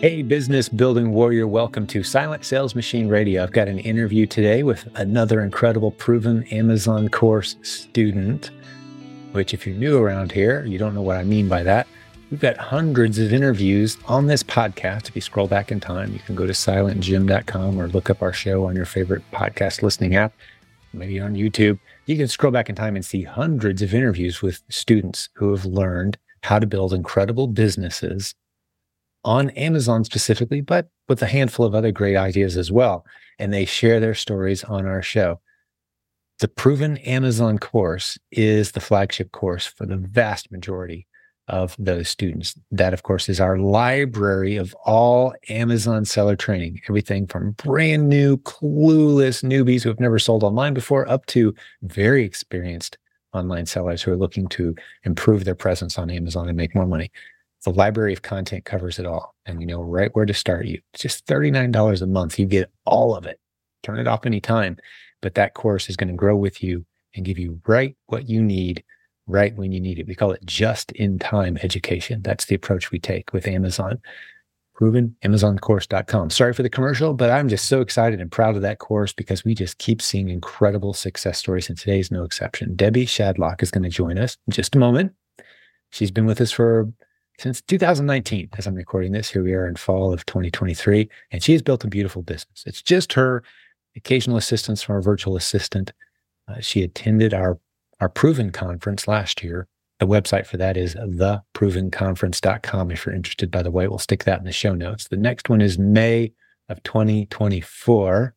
Hey, business building warrior, welcome to Silent Sales Machine Radio. I've got an interview today with another incredible proven Amazon course student, which, if you're new around here, you don't know what I mean by that. We've got hundreds of interviews on this podcast. If you scroll back in time, you can go to silentjim.com or look up our show on your favorite podcast listening app, maybe on YouTube. You can scroll back in time and see hundreds of interviews with students who have learned how to build incredible businesses on Amazon specifically, but with a handful of other great ideas as well. And they share their stories on our show. The Proven Amazon course is the flagship course for the vast majority of those students. That, of course, is our library of all Amazon seller training, everything from brand new, clueless newbies who have never sold online before up to very experienced online sellers who are looking to improve their presence on Amazon and make more money. The library of content covers it all, and you know right where to start you. Just $39 a month. You get all of it. Turn it off anytime, but that course is going to grow with you and give you right what you need right when you need it. We call it just in time education. That's the approach we take with Amazon. Proven Amazoncourse.com. Sorry for the commercial, but I'm just so excited and proud of that course because we just keep seeing incredible success stories, and today's no exception. Debbie Shadlock is going to join us in just a moment. She's been with us for since 2019 as I'm recording this. Here we are in fall of 2023, and she has built a beautiful business. It's just her occasional assistance from our virtual assistant. Uh, she attended our our Proven conference last year. The website for that is theprovenconference.com. If you're interested, by the way, we'll stick that in the show notes. The next one is May of 2024.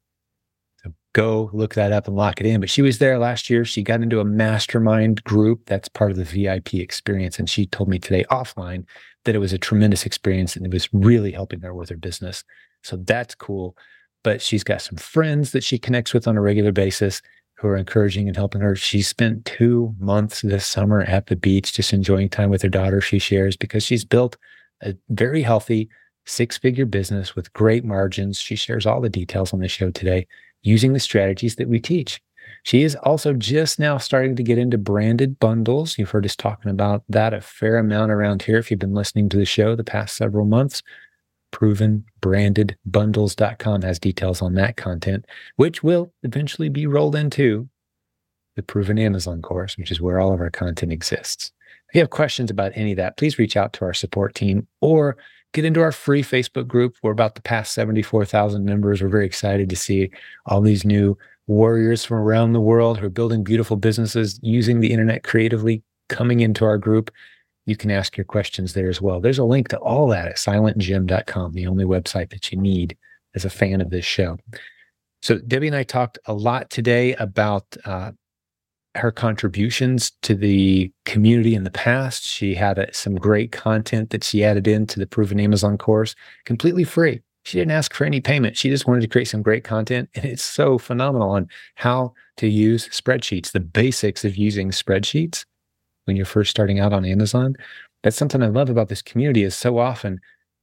Go look that up and lock it in. But she was there last year. She got into a mastermind group that's part of the VIP experience. And she told me today offline that it was a tremendous experience and it was really helping her with her business. So that's cool. But she's got some friends that she connects with on a regular basis who are encouraging and helping her. She spent two months this summer at the beach, just enjoying time with her daughter. She shares because she's built a very healthy six figure business with great margins. She shares all the details on the show today using the strategies that we teach. She is also just now starting to get into branded bundles. You've heard us talking about that a fair amount around here if you've been listening to the show the past several months provenbrandedbundles.com has details on that content, which will eventually be rolled into the Proven Amazon course, which is where all of our content exists. If you have questions about any of that, please reach out to our support team or get into our free Facebook group. We're about to pass 74,000 members. We're very excited to see all these new warriors from around the world who are building beautiful businesses using the internet creatively coming into our group you can ask your questions there as well. There's a link to all that at silentjim.com, the only website that you need as a fan of this show. So, Debbie and I talked a lot today about uh, her contributions to the community in the past. She had a, some great content that she added into the Proven Amazon course completely free. She didn't ask for any payment. She just wanted to create some great content. And it's so phenomenal on how to use spreadsheets, the basics of using spreadsheets when you're first starting out on Amazon. That's something I love about this community is so often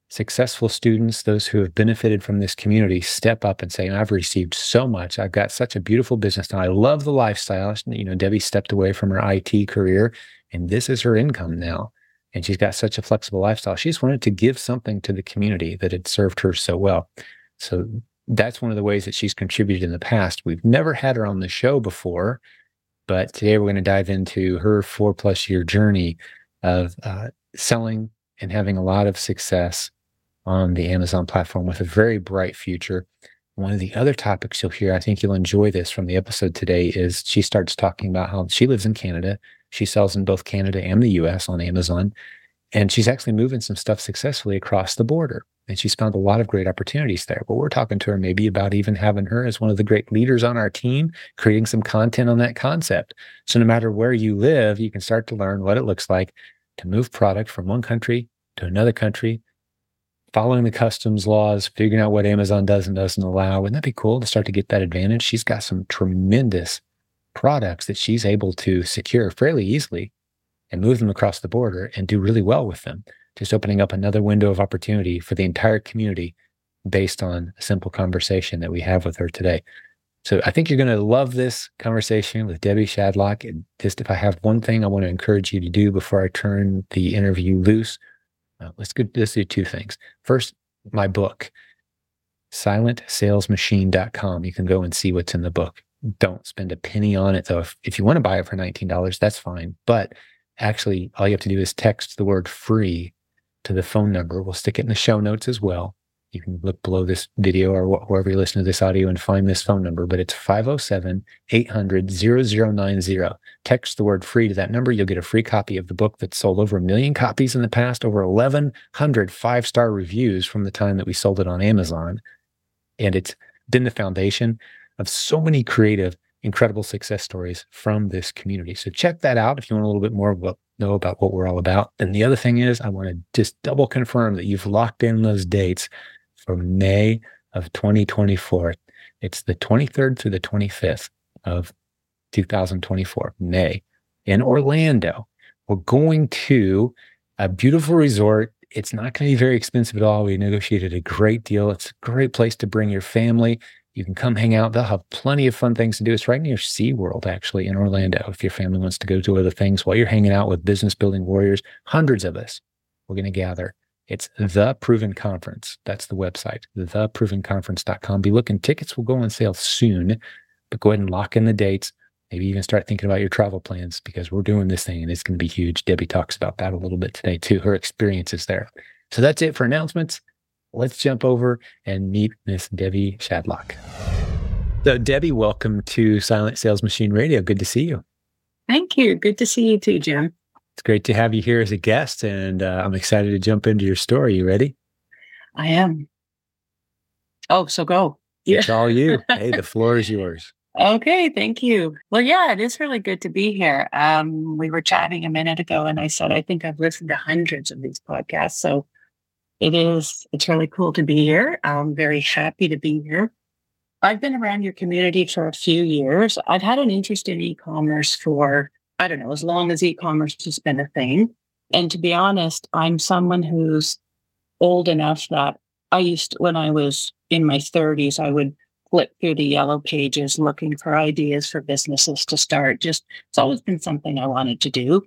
successful students, those who have benefited from this community, step up and say, I've received so much. I've got such a beautiful business now. I love the lifestyle. You know, Debbie stepped away from her IT career and this is her income now. And she's got such a flexible lifestyle. She just wanted to give something to the community that had served her so well. So that's one of the ways that she's contributed in the past. We've never had her on the show before. But today we're going to dive into her four plus year journey of uh, selling and having a lot of success on the Amazon platform with a very bright future. One of the other topics you'll hear, I think you'll enjoy this from the episode today, is she starts talking about how she lives in Canada. She sells in both Canada and the US on Amazon. And she's actually moving some stuff successfully across the border. And she's found a lot of great opportunities there. But we're talking to her maybe about even having her as one of the great leaders on our team, creating some content on that concept. So no matter where you live, you can start to learn what it looks like to move product from one country to another country, following the customs laws, figuring out what Amazon does and doesn't allow. Wouldn't that be cool to start to get that advantage? She's got some tremendous products that she's able to secure fairly easily and move them across the border and do really well with them. Just opening up another window of opportunity for the entire community based on a simple conversation that we have with her today. So I think you're going to love this conversation with Debbie Shadlock. And just if I have one thing I want to encourage you to do before I turn the interview loose, uh, let's go, let's do two things. First, my book, silentsalesmachine.com. You can go and see what's in the book. Don't spend a penny on it though. If, if you want to buy it for $19, that's fine. But actually, all you have to do is text the word free to the phone number. We'll stick it in the show notes as well. You can look below this video or wh- wherever you listen to this audio and find this phone number, but it's 507 800 0090. Text the word free to that number. You'll get a free copy of the book that sold over a million copies in the past, over 1,100 five star reviews from the time that we sold it on Amazon. And it's been the foundation of so many creative, incredible success stories from this community. So check that out if you want a little bit more about, know about what we're all about. And the other thing is, I want to just double confirm that you've locked in those dates for May of 2024. It's the 23rd through the 25th of 2024, May in Orlando. We're going to a beautiful resort. It's not going to be very expensive at all. We negotiated a great deal. It's a great place to bring your family. You can come hang out. They'll have plenty of fun things to do. It's right near SeaWorld, actually, in Orlando. If your family wants to go do other things while you're hanging out with business building warriors, hundreds of us, we're going to gather. It's the Proven Conference. That's the website, theprovenconference.com. Be looking. Tickets will go on sale soon, but go ahead and lock in the dates. Maybe even start thinking about your travel plans because we're doing this thing and it's going to be huge. Debbie talks about that a little bit today too. Her experiences there. So that's it for announcements let's jump over and meet Miss Debbie Shadlock. So, Debbie, welcome to Silent Sales Machine Radio. Good to see you. Thank you. Good to see you too, Jim. It's great to have you here as a guest, and uh, I'm excited to jump into your story. You ready? I am. Oh, so go. It's all you. hey, the floor is yours. Okay, thank you. Well, yeah, it is really good to be here. Um, we were chatting a minute ago, and I said I think I've listened to hundreds of these podcasts. So it is, it's really cool to be here. I'm very happy to be here. I've been around your community for a few years. I've had an interest in e-commerce for, I don't know, as long as e-commerce has been a thing. And to be honest, I'm someone who's old enough that I used to, when I was in my 30s, I would flip through the yellow pages looking for ideas for businesses to start. Just it's always been something I wanted to do.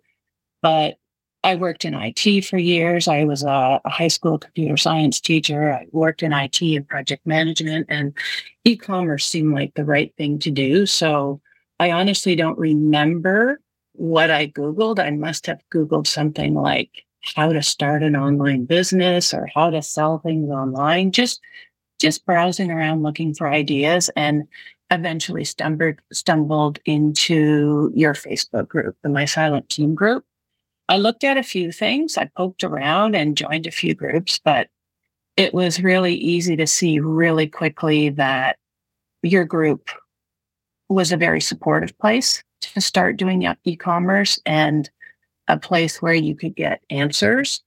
But I worked in IT for years. I was a, a, high school computer science teacher. I worked in IT and project management, and e commerce seemed like the right thing to do. So I honestly don't remember what I Googled. I must have Googled something like how to start an online business or how to sell things online, just just browsing around looking for ideas and eventually stumbled stumbled into your Facebook group, the My Silent Team group. I looked at a few things. I poked around and joined a few groups, but it was really easy to see really quickly that your group was a very supportive place to start doing e-commerce and a place where you could get answers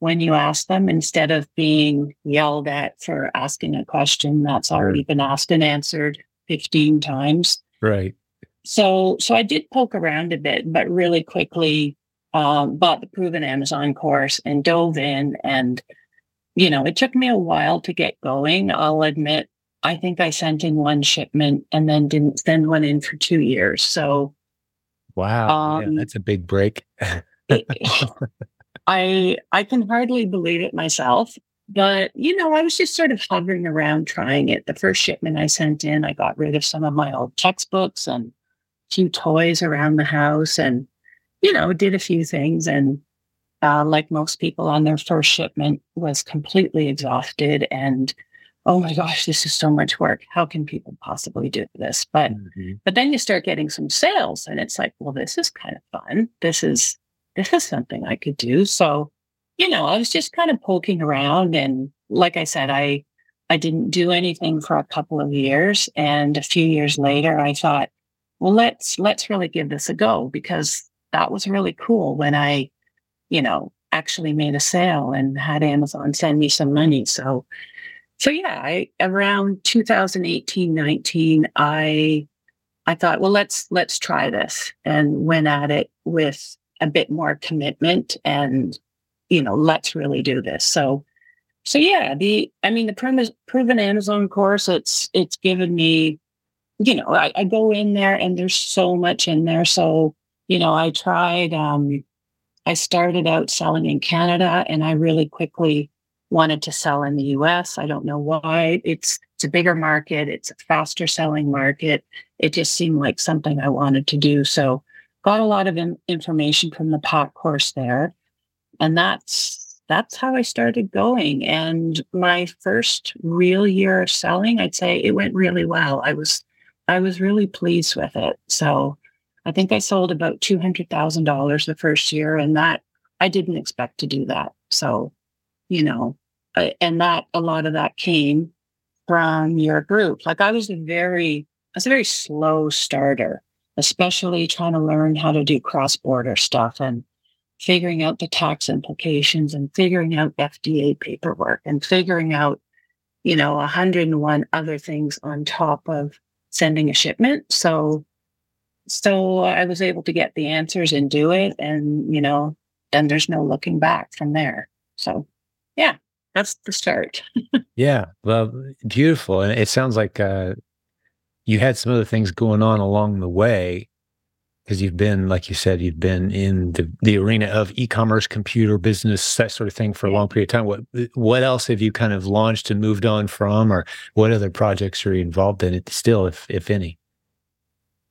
when you ask them instead of being yelled at for asking a question that's already been asked and answered 15 times. Right. So so I did poke around a bit, but really quickly um, bought the proven Amazon course and dove in. And, you know, it took me a while to get going. I'll admit, I think I sent in one shipment and then didn't send one in for two years. So, wow, um, yeah, that's a big break. I I can hardly believe it myself. But, you know, I was just sort of hovering around trying it. The first shipment I sent in, I got rid of some of my old textbooks and a few toys around the house. And you know, did a few things and uh, like most people on their first shipment was completely exhausted and oh my gosh this is so much work how can people possibly do this but mm-hmm. but then you start getting some sales and it's like well this is kind of fun this is this is something i could do so you know i was just kind of poking around and like i said i i didn't do anything for a couple of years and a few years later i thought well let's let's really give this a go because that was really cool when I, you know, actually made a sale and had Amazon send me some money. So, so yeah, I around 2018, 19, I, I thought, well, let's, let's try this and went at it with a bit more commitment and, you know, let's really do this. So, so yeah, the, I mean, the proven Amazon course, it's, it's given me, you know, I, I go in there and there's so much in there. So, you know, I tried, um, I started out selling in Canada and I really quickly wanted to sell in the US. I don't know why. It's it's a bigger market, it's a faster selling market. It just seemed like something I wanted to do. So got a lot of in- information from the PAC course there. And that's that's how I started going. And my first real year of selling, I'd say it went really well. I was I was really pleased with it. So I think I sold about two hundred thousand dollars the first year, and that I didn't expect to do that. So, you know, Uh, and that a lot of that came from your group. Like I was a very, I was a very slow starter, especially trying to learn how to do cross border stuff and figuring out the tax implications and figuring out FDA paperwork and figuring out, you know, 101 other things on top of sending a shipment. So, so I was able to get the answers and do it. And, you know, then there's no looking back from there. So, yeah that's the start. yeah. Well, beautiful. And it sounds like uh, you had some other things going on along the way because you've been, like you said, you've been in the, the arena of e-commerce, computer business, that sort of thing for a long period of time. What what else have you kind of launched and moved on from, or what other projects are you involved in it still, if if any?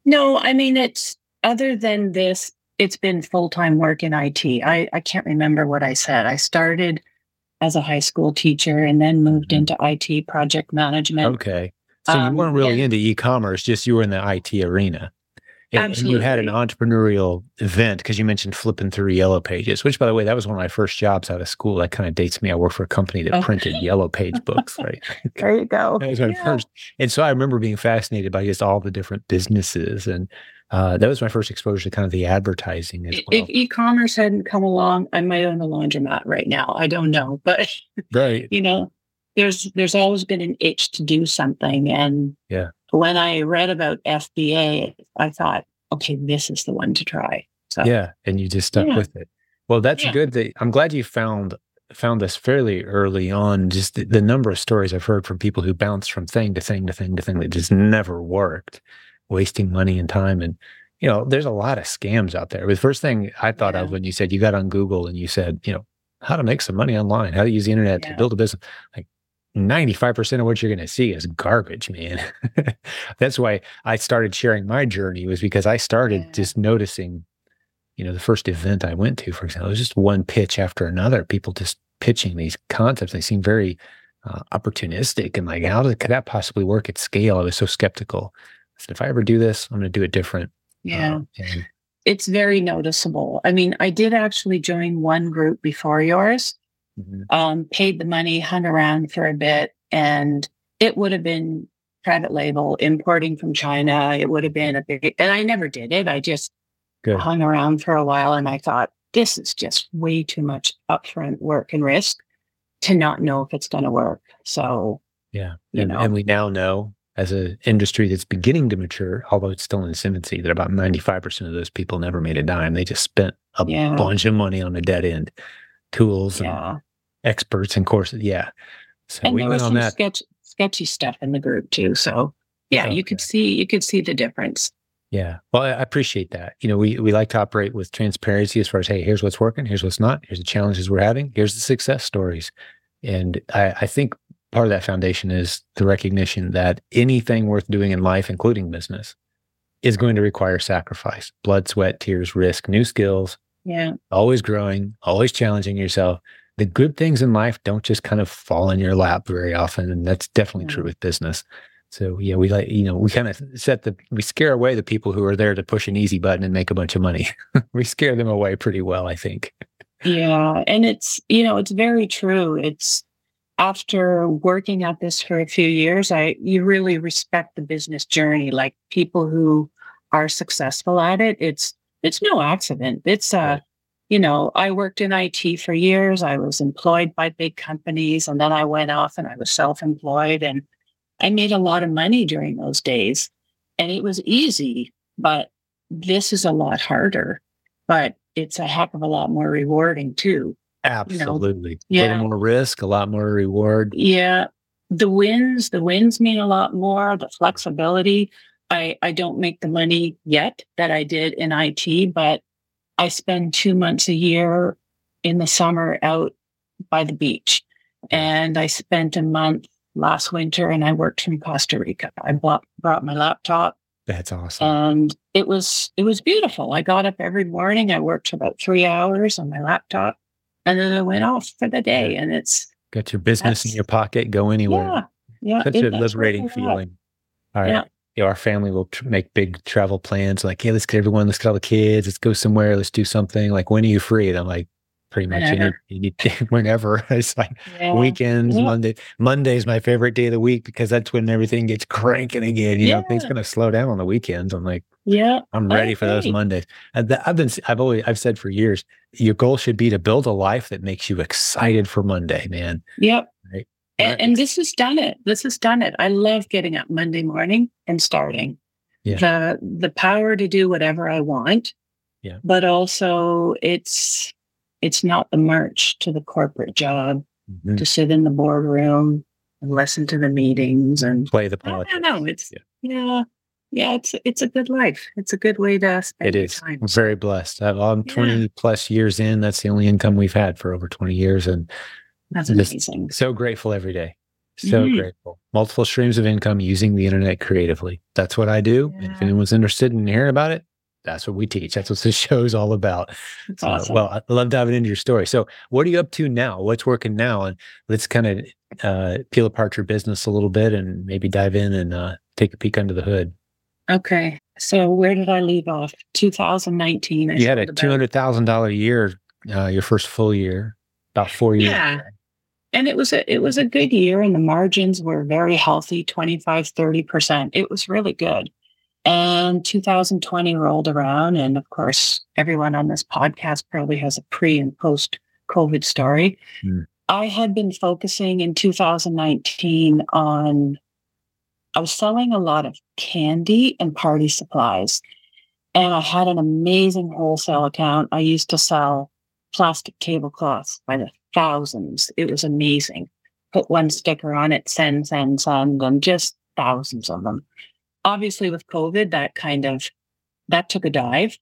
No, I mean it's other than this, it's been full time work in IT. I I can't remember what I said. I started as a high school teacher and then moved mm-hmm. into IT project management. Okay. So um, you weren't really into e-commerce, just you were in the IT arena. And, and you had an entrepreneurial event because you mentioned flipping through yellow pages, which by the way, that was one of my first jobs out of school. That kind of dates me. I worked for a company that printed yellow page books, right? there you go. that was my yeah. first. And so I remember being fascinated by just all the different businesses and uh, that was my first exposure to kind of the advertising as well. If e-commerce hadn't come along, I might own a laundromat right now. I don't know, but right, you know, there's there's always been an itch to do something, and yeah, when I read about FBA, I thought, okay, this is the one to try. So yeah, and you just stuck yeah. with it. Well, that's yeah. good. That I'm glad you found found this fairly early on. Just the, the number of stories I've heard from people who bounce from thing to thing to thing to thing that just never worked wasting money and time. And, you know, there's a lot of scams out there. The first thing I thought yeah. of when you said you got on Google and you said, you know, how to make some money online, how to use the internet yeah. to build a business, like 95% of what you're going to see is garbage, man. That's why I started sharing my journey was because I started yeah. just noticing, you know, the first event I went to, for example, it was just one pitch after another, people just pitching these concepts. They seem very uh, opportunistic and like, how did, could that possibly work at scale? I was so skeptical said, if I ever do this, I'm going to do it different. Yeah. Um, and- it's very noticeable. I mean, I did actually join one group before yours, mm-hmm. um, paid the money, hung around for a bit, and it would have been private label importing from China. It would have been a big, and I never did it. I just Good. hung around for a while and I thought, this is just way too much upfront work and risk to not know if it's going to work. So, yeah. You and, know. and, we now know as an industry that's beginning to mature, although it's still in its infancy, that about 95% of those people never made a dime. They just spent a yeah. bunch of money on a dead end tools yeah. and experts and courses. Yeah. So and we went on that. Sketch, sketchy stuff in the group too. So yeah, okay. you could see, you could see the difference. Yeah. Well, I appreciate that. You know, we, we like to operate with transparency as far as, hey, here's what's working, here's what's not, here's the challenges we're having, here's the success stories. And I, I think part of that foundation is the recognition that anything worth doing in life, including business, is going to require sacrifice, blood, sweat, tears, risk, new skills. Yeah. Always growing, always challenging yourself. The good things in life don't just kind of fall in your lap very often. And that's definitely yeah. true with business. So yeah, we like, you know, we kind of set the, we scare away the people who are there to push an easy button and make a bunch of money. we scare them away pretty well, I think. Yeah. And it's, you know, it's very true. It's, after working at this for a few years, I you really respect the business journey. Like people who are successful at it, it's it's no accident. It's uh, you know, I worked in IT for years. I was employed by big companies, and then I went off and I was self-employed, and I made a lot of money during those days, and it was easy. But this is a lot harder, but it's a heck of a lot more rewarding too. Absolutely. You know, yeah. A little more risk, a lot more reward. Yeah. The wins, the wins mean a lot more. The flexibility. I, I don't make the money yet that I did in IT, but I spend two months a year in the summer out by the beach. And I spent a month last winter and I worked from Costa Rica. I bought, brought my laptop. That's awesome. And it was it was beautiful. I got up every morning. I worked about three hours on my laptop, and then I went off for the day. And it's got your business in your pocket. Go anywhere. Yeah, yeah. Such a liberating feeling. All right. Yeah. You know, our family will tr- make big travel plans. Like, hey, let's get everyone. Let's get all the kids. Let's go somewhere. Let's do something. Like, when are you free? And I'm like, pretty much whenever. Any, any, whenever. it's like yeah. weekends, yeah. Monday. Monday's my favorite day of the week because that's when everything gets cranking again. You yeah. know, things gonna slow down on the weekends. I'm like, yeah, I'm ready for those Mondays. And I've been, I've always, I've said for years, your goal should be to build a life that makes you excited for Monday, man. Yep. Right. And, and this has done it. This has done it. I love getting up Monday morning and starting. Yeah. The the power to do whatever I want. Yeah. But also it's it's not the march to the corporate job mm-hmm. to sit in the boardroom and listen to the meetings and play the politics. Know. It's yeah. yeah. yeah. it's it's a good life. It's a good way to spend it is. time. I'm very blessed. I'm 20 yeah. plus years in. That's the only income we've had for over 20 years. And that's amazing. So grateful every day. So mm-hmm. grateful. Multiple streams of income using the internet creatively. That's what I do. Yeah. If anyone's interested in hearing about it, that's what we teach. That's what this show is all about. That's awesome. Uh, well, I love diving into your story. So, what are you up to now? What's working now? And let's kind of uh, peel apart your business a little bit and maybe dive in and uh, take a peek under the hood. Okay. So, where did I leave off? 2019. I you had a $200,000 year, uh, your first full year, about four years. Yeah. And it was a it was a good year and the margins were very healthy, 25, 30%. It was really good. And 2020 rolled around. And of course, everyone on this podcast probably has a pre and post COVID story. Mm. I had been focusing in 2019 on, I was selling a lot of candy and party supplies. And I had an amazing wholesale account. I used to sell plastic tablecloths by the thousands. It was amazing. Put one sticker on it, send, send, send, and just thousands of them obviously with COVID, that kind of that took a dive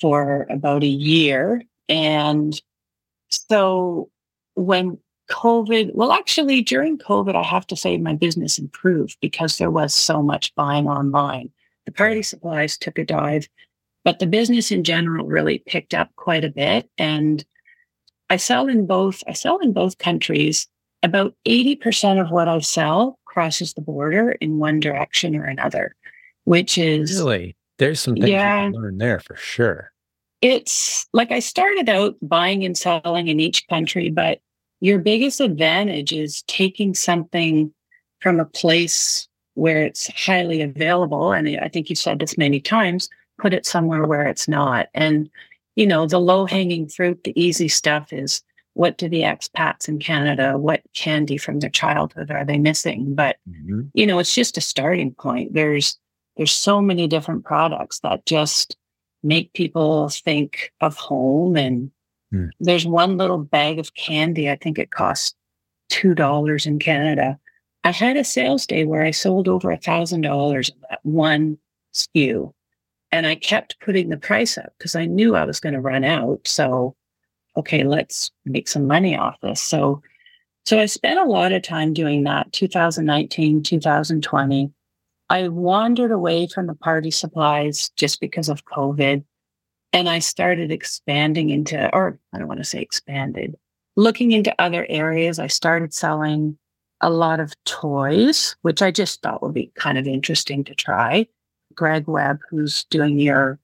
for about a year. And so when COVID, well, actually during COVID, I have to say my business improved because there was so much buying online. The party supplies took a dive, but the business in general really picked up quite a bit. And I sell in both, I sell in both countries. About 80% of what I sell crosses the border in one direction or another, which is really there's some things yeah, you can learn there for sure. It's like I started out buying and selling in each country, but your biggest advantage is taking something from a place where it's highly available. And I think you've said this many times, put it somewhere where it's not. And, you know, the low hanging fruit, the easy stuff is what do the expats in Canada, what candy from their childhood are they missing? But mm-hmm. you know, it's just a starting point. There's there's so many different products that just make people think of home. And mm. there's one little bag of candy. I think it costs two dollars in Canada. I had a sales day where I sold over a thousand dollars of that one SKU. And I kept putting the price up because I knew I was going to run out. So okay, let's make some money off this. So, so I spent a lot of time doing that 2019, 2020. I wandered away from the party supplies just because of COVID. And I started expanding into, or I don't want to say expanded, looking into other areas. I started selling a lot of toys, which I just thought would be kind of interesting to try. Greg Webb, who's doing your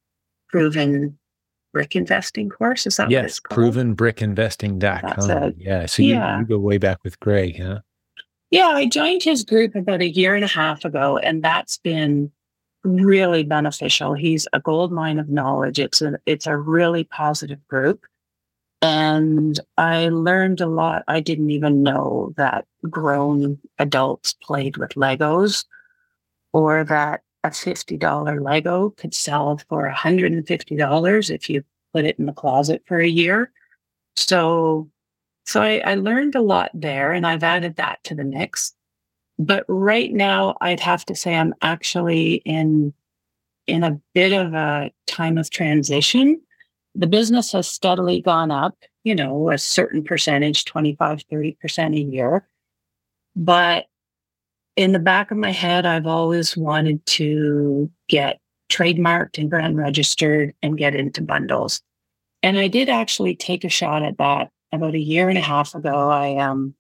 proven brick investing course. Is that yes, provenbrickinvesting.com. Yeah. So you, yeah. So you go way back with Greg, huh? Yeah, I joined his group about a year and a half ago, and that's been really beneficial. He's a gold mine of knowledge. It's a it's a really positive group. And I learned a lot. I didn't even know that grown adults played with Legos or that a $50 Lego could sell for $150 if you put it in the closet for a year. So, so I, I learned a lot there and I've added that to the mix. But right now, I'd have to say I'm actually in, in a bit of a time of transition the business has steadily gone up, you know, a certain percentage, 25, 30% a year. But in the back of my head, I've always wanted to get trademarked and brand registered and get into bundles. And I did actually take a shot at that about a year and a half ago. I um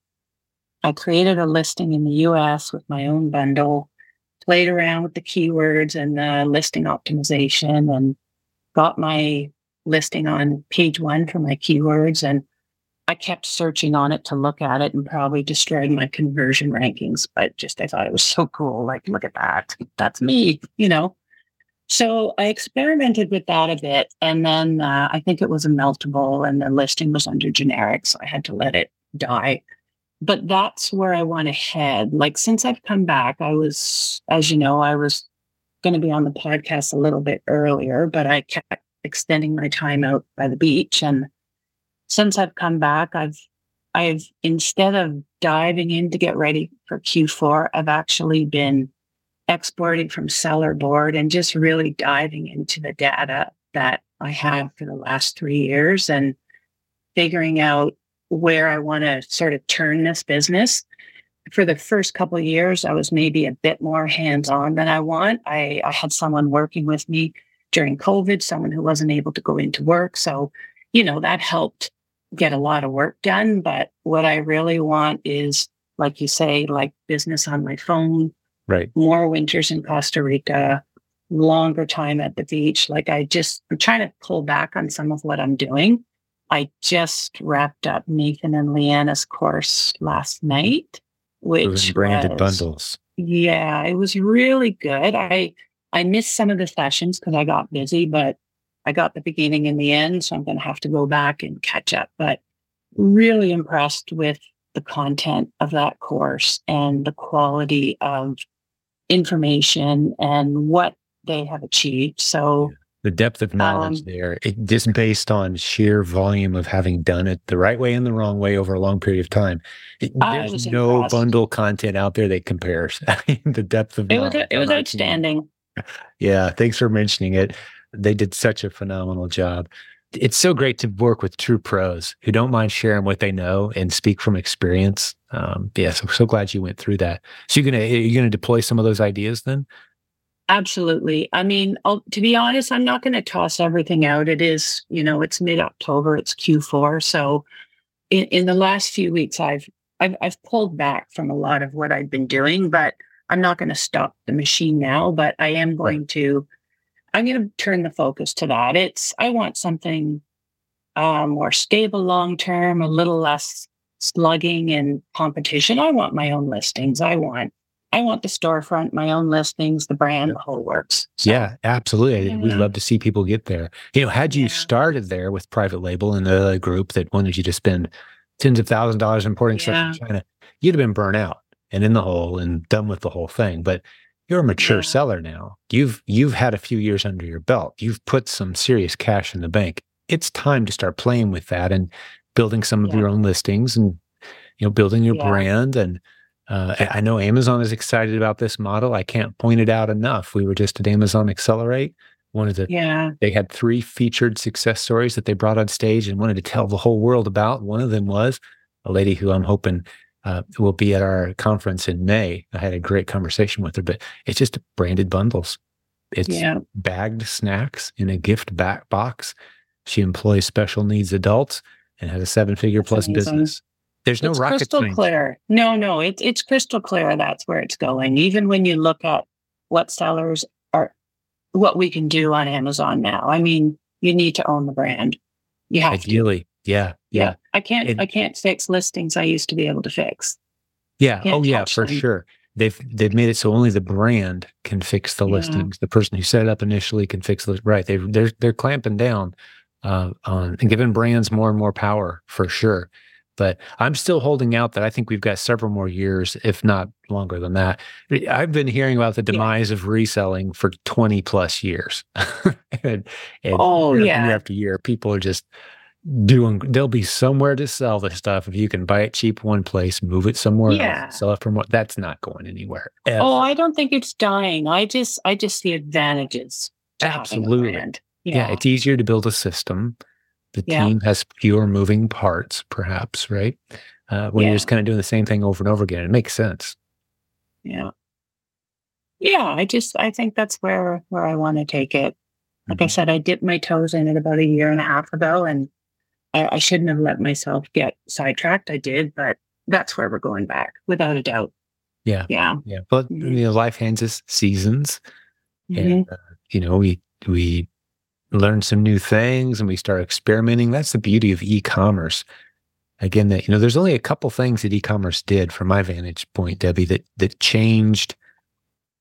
I created a listing in the US with my own bundle, played around with the keywords and the listing optimization and got my listing on page one for my keywords. And I kept searching on it to look at it and probably destroyed my conversion rankings. But just I thought it was so cool. Like, look at that. That's me, you know. So I experimented with that a bit. And then uh, I think it was a meltable and the listing was under generic. So I had to let it die. But that's where I want to head. Like, since I've come back, I was, as you know, I was going to be on the podcast a little bit earlier, but I kept extending my time out by the beach. And since I've come back, I've I've instead of diving in to get ready for Q4, I've actually been exporting from Sellerboard and just really diving into the data that I have for the last three years and figuring out where I want to sort of turn this business. For the first couple years, I was maybe a bit more hands-on than I want. I, I had someone working with me during COVID, someone who wasn't able to go into work. So, you know, that helped get a lot of work done. But what I really want is, like you say, like business on my phone, right? More winters in Costa Rica, longer time at the beach. Like I just, I'm trying to pull back on some of what I'm doing. I just wrapped up Nathan and Leanna's course last night, which branded was, bundles. Yeah, it was really good. I I missed some of the sessions because I got busy, but I got the beginning and the end. So I'm going to have to go back and catch up. But really impressed with the content of that course and the quality of information and what they have achieved. So the depth of knowledge um, there, it, just based on sheer volume of having done it the right way and the wrong way over a long period of time. It, there's no impressed. bundle content out there that compares. the depth of it was it was outstanding yeah, thanks for mentioning it. They did such a phenomenal job. It's so great to work with true pros who don't mind sharing what they know and speak from experience. Um, yeah, so so glad you went through that. So you're gonna you're gonna deploy some of those ideas then. Absolutely. I mean, I'll, to be honest, I'm not going to toss everything out. It is, you know, it's mid October, it's Q4. So in, in the last few weeks, I've, I've, I've pulled back from a lot of what I've been doing, but I'm not going to stop the machine now, but I am going to, I'm going to turn the focus to that. It's, I want something uh, more stable long term, a little less slugging and competition. I want my own listings. I want, I want the storefront, my own listings, the brand, the whole works. So, yeah, absolutely. Yeah. We'd love to see people get there. You know, had you yeah. started there with private label and a group that wanted you to spend tens of thousands of dollars importing yeah. stuff from China, you'd have been burnt out and in the hole and done with the whole thing. But you're a mature yeah. seller now. You've you've had a few years under your belt. You've put some serious cash in the bank. It's time to start playing with that and building some of yeah. your own listings and you know building your yeah. brand and uh, I know Amazon is excited about this model. I can't point it out enough. We were just at Amazon Accelerate. One of the yeah, they had three featured success stories that they brought on stage and wanted to tell the whole world about. One of them was a lady who I'm hoping uh, will be at our conference in May. I had a great conversation with her, but it's just branded bundles. It's yeah. bagged snacks in a gift back box. She employs special needs adults and has a seven figure plus amazing. business. There's no it's rocket crystal science. clear. No, no, it's it's crystal clear. That's where it's going. Even when you look at what sellers are, what we can do on Amazon now. I mean, you need to own the brand. You have ideally. To. Yeah, yeah. yeah. I can't it, I can't fix listings I used to be able to fix. Yeah. Oh yeah, for them. sure. They've they've made it so only the brand can fix the yeah. listings. The person who set it up initially can fix the right. They they're they're clamping down uh, on and giving brands more and more power for sure. But I'm still holding out that I think we've got several more years, if not longer than that. I've been hearing about the demise yeah. of reselling for 20 plus years. and, and oh, year, yeah. year after year, people are just doing there'll be somewhere to sell the stuff if you can buy it cheap one place move it somewhere yeah. else sell it from what that's not going anywhere ever. oh i don't think it's dying i just i just see advantages absolutely yeah. Yeah. it's easier to build a system. The Yeah. team has fewer moving parts, perhaps, right? Uh, when you're just kind of doing the same thing over and over again, it makes sense. Yeah. Yeah. I just, I think that's where, where I want to take it. Like I Mhm. said, I dipped my toes in it about a year and a half ago and I, I shouldn't have let myself get sidetracked. I did, but that's where we're going back without a doubt. Yeah. Yeah. Yeah, but you know, life hands us seasons, Mhm. and uh, you know, we we learn some new things and we start experimenting. That's the beauty of e-commerce. Again, that you know, there's only a couple things that e-commerce did, from my vantage point, Debbie, that that changed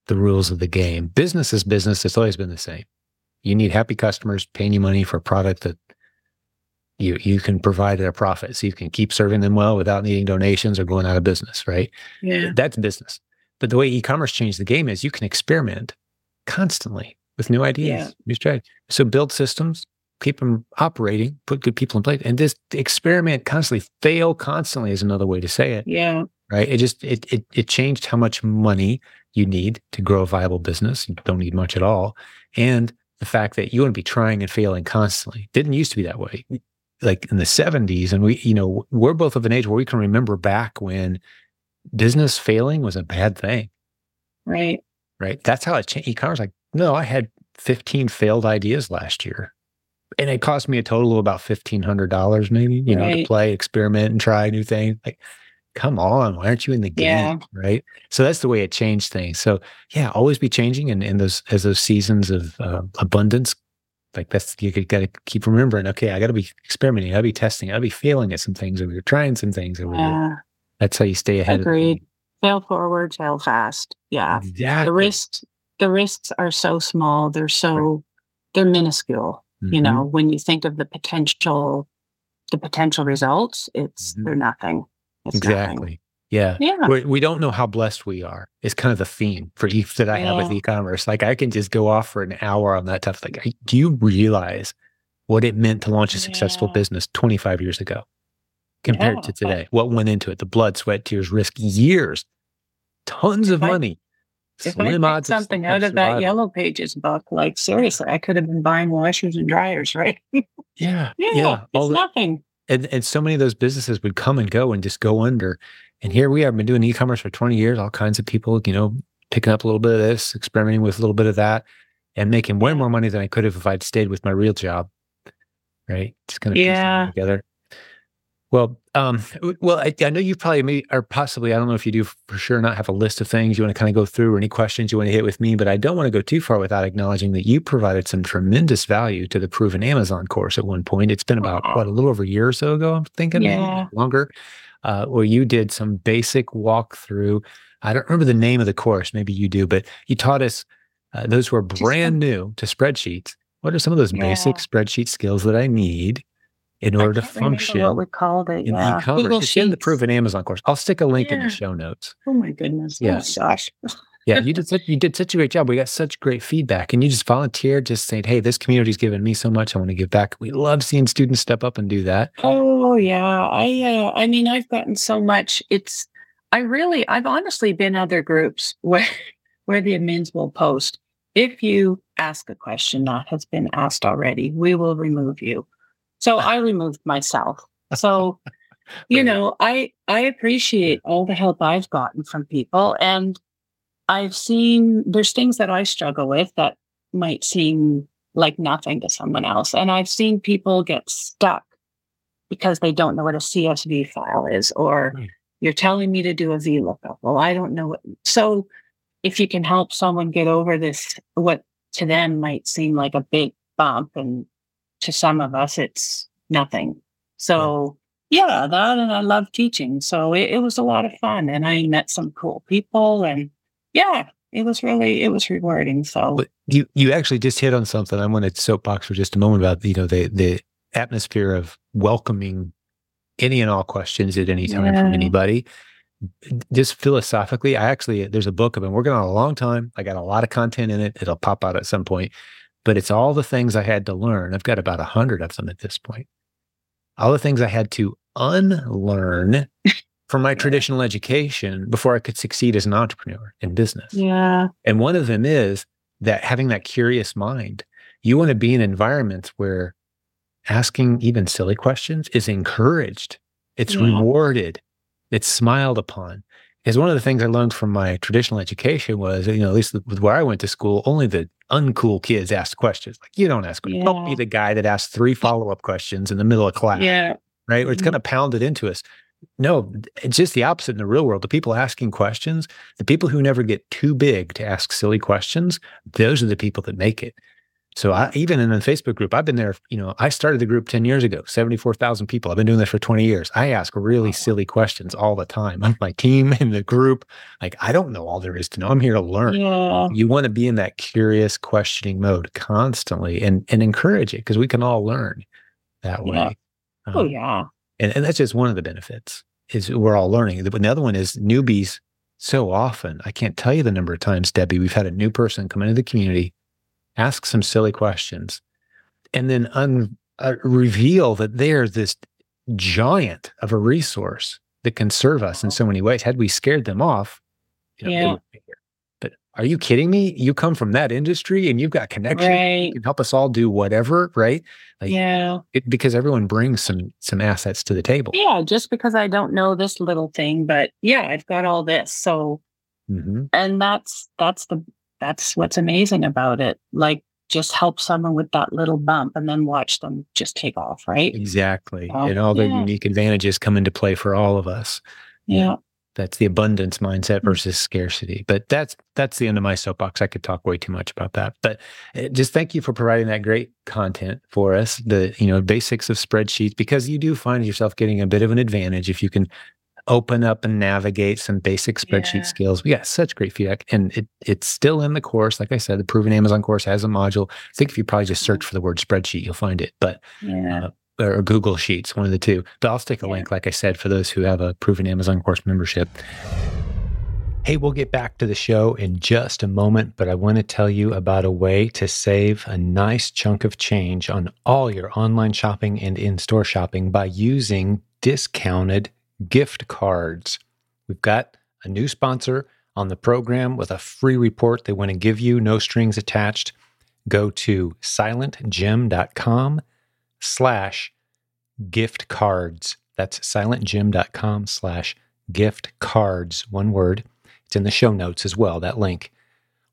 the rules of the game. Business is business; it's always been the same. You need happy customers paying you money for a product that you you can provide at a profit, so you can keep serving them well without needing donations or going out of business, right? Yeah. That's business. But the way e-commerce changed the game is you can experiment constantly with new ideas, Yeah. new strategy. So build systems, keep them operating, put good people in place, and just experiment constantly. Fail constantly is another way to say it, Yeah. right? It just it it it changed how much money you need to grow a viable business. You don't need much at all, and the fact that you want to be trying and failing constantly didn't used to be that way. Like in the 70s, and we, you know, we're both of an age where we can remember back when business failing was a bad thing, Right. right? That's how it changed. E-commerce, like, no, I had 15 failed ideas last year. And it cost me a total of about $1,500 maybe, you know, to play, experiment and try new things. Like, come on, why aren't you in the game? Yeah. Right. So that's the way it changed things. So yeah, always be changing. And in those, as those seasons of uh, abundance, like that's, you got to keep remembering, okay, I got to be experimenting. I got to be testing. I got to be failing at some things and we are trying some things here. Yeah. That's how you stay ahead. Agreed. Fail forward, fail fast. Yeah. exactly. The risks, the risks are so small. They're so, they're minuscule. You Mhm. know, when you think of the potential, the potential results, it's, Mhm. they're nothing. It's nothing. Yeah. Yeah. We're, we don't know how blessed we are. It's kind of the theme for e- that I have with e-commerce. Like I can just go off for an hour on that stuff. Like, do you realize what it meant to launch a successful Yeah. business 25 years ago compared Yeah. to today? What went into it? The blood, sweat, tears, risk, years, tons of I- money. If I picked something out of that yellow pages book, like seriously, I could have been buying washers and dryers, right? Yeah. yeah, Yeah. it's All the- nothing. and, and so many of those businesses would come and go and just go under. And here we have been doing e-commerce for 20 years, all kinds of people, you know, picking up a little bit of this, experimenting with a little bit of that, and making way more money than I could have if I'd stayed with my real job. Right. Just kind of Yeah. together. Well, um, well, I, I know you probably may, or possibly, I don't know if you do for sure not have a list of things you want to kind of go through or any questions you want to hit with me, but I don't want to go too far without acknowledging that you provided some tremendous value to the Proven Amazon course at one point. It's been about what a little over a year or so ago, I'm thinking, Yeah. longer, uh, where you did some basic walkthrough. I don't remember the name of the course, maybe you do, but you taught us uh, those who are brand new to spreadsheets. What are some of those basic spreadsheet skills that I need in order to can't remember function? What we called it? in Yeah. e-commerce. Google it's in the proven Amazon course. I'll stick a link in the show notes. Oh my goodness. Yeah. Oh gosh. Yeah, you did such you did such a great job. We got such great feedback, and you just volunteered, just saying, "Hey, this community's given me so much. I want to give back." We love seeing students step up and do that. Oh yeah. I uh, I mean I've gotten so much. It's I really I've honestly been other groups where where the admins will post if you ask a question that has been asked already, we will remove you. So I removed myself. So you know, I I appreciate all the help I've gotten from people and I've seen there's things that I struggle with that might seem like nothing to someone else. And I've seen people get stuck because they don't know what a CSV file is, or Right. you're telling me to do a VLOOKUP. Well, I don't know what. So if you can help someone get over this, what to them might seem like a big bump, and to some of us, it's nothing. So yeah, that and I love teaching. So it, it was a lot of fun, and I met some cool people, and yeah, it was really it was rewarding. So But you you actually just hit on something. I want to soapbox for just a moment about you know the the atmosphere of welcoming any and all questions at any time from anybody. Just philosophically, I actually there's a book I've been working on a long time. I got a lot of content in it. It'll pop out at some point, but it's all the things I had to learn. I've got about a hundred of them at this point. All the things I had to unlearn from my Yeah. traditional education before I could succeed as an entrepreneur in business. yeah, And one of them is that having that curious mind. You want to be in environments where asking even silly questions is encouraged, it's Yeah. rewarded, it's smiled upon. Because one of the things I learned from my traditional education was, you know, at least with where I went to school, only the uncool kids asked questions. Like, you don't ask questions. Don't be the guy that asks three follow up questions in the middle of class, Yeah. right? Or it's Mhm. kind of pounded into us. No, it's just the opposite in the real world. The people asking questions, the people who never get too big to ask silly questions, those are the people that make it. So I, even in the Facebook group, I've been there, you know, I started the group 10 years ago, 74,000 people. I've been doing this for 20 years. I ask really Wow. silly questions all the time. I'm my team in the group. Like, I don't know all there is to know. I'm here to learn. Yeah. You want to be in that curious questioning mode constantly and, and encourage it because we can all learn that Yeah. way. Oh, Um, yeah. And, and that's just one of the benefits is we're all learning. The, the other one is newbies. So often, I can't tell you the number of times, Debbie, we've had a new person come into the community, ask some silly questions, and then un, uh, reveal that they're this giant of a resource that can serve us in so many ways. Had we scared them off, you know, they Yeah. wouldn't be here. But are you kidding me? You come from that industry and you've got connections. Right. You can help us all do whatever, right? Like, Yeah. it, because everyone brings some some assets to the table. Yeah. Just because I don't know this little thing, but yeah, I've got all this. So, hmm and that's, that's the, that's what's amazing about it. Like, just help someone with that little bump and then watch them just take off. Right. Exactly. And all the yeah. unique advantages come into play for all of us. Yeah. That's the abundance mindset Mm. versus scarcity. But that's that's the end of my soapbox. I could talk way too much about that. But uh, just thank you for providing that great content for us. The you know basics of spreadsheets because you do find yourself getting a bit of an advantage if you can open up and navigate some basic spreadsheet Yeah. skills. We got such great feedback, and it it's still in the course. Like I said, the Proven Amazon course has a module. I think if you probably just search for the word spreadsheet, you'll find it. But Yeah. Or Google Sheets, one of the two. But I'll stick a Yeah. link, like I said, for those who have a proven Amazon course membership. Hey, we'll get back to the show in just a moment, but I want to tell you about a way to save a nice chunk of change on all your online shopping and in store shopping by using discounted gift cards. We've got a new sponsor on the program with a free report they want to give you, no strings attached. Go to silentjim.com slash gift cards. That's silentjim.com slash gift cards, one word. It's in the show notes as well, that link.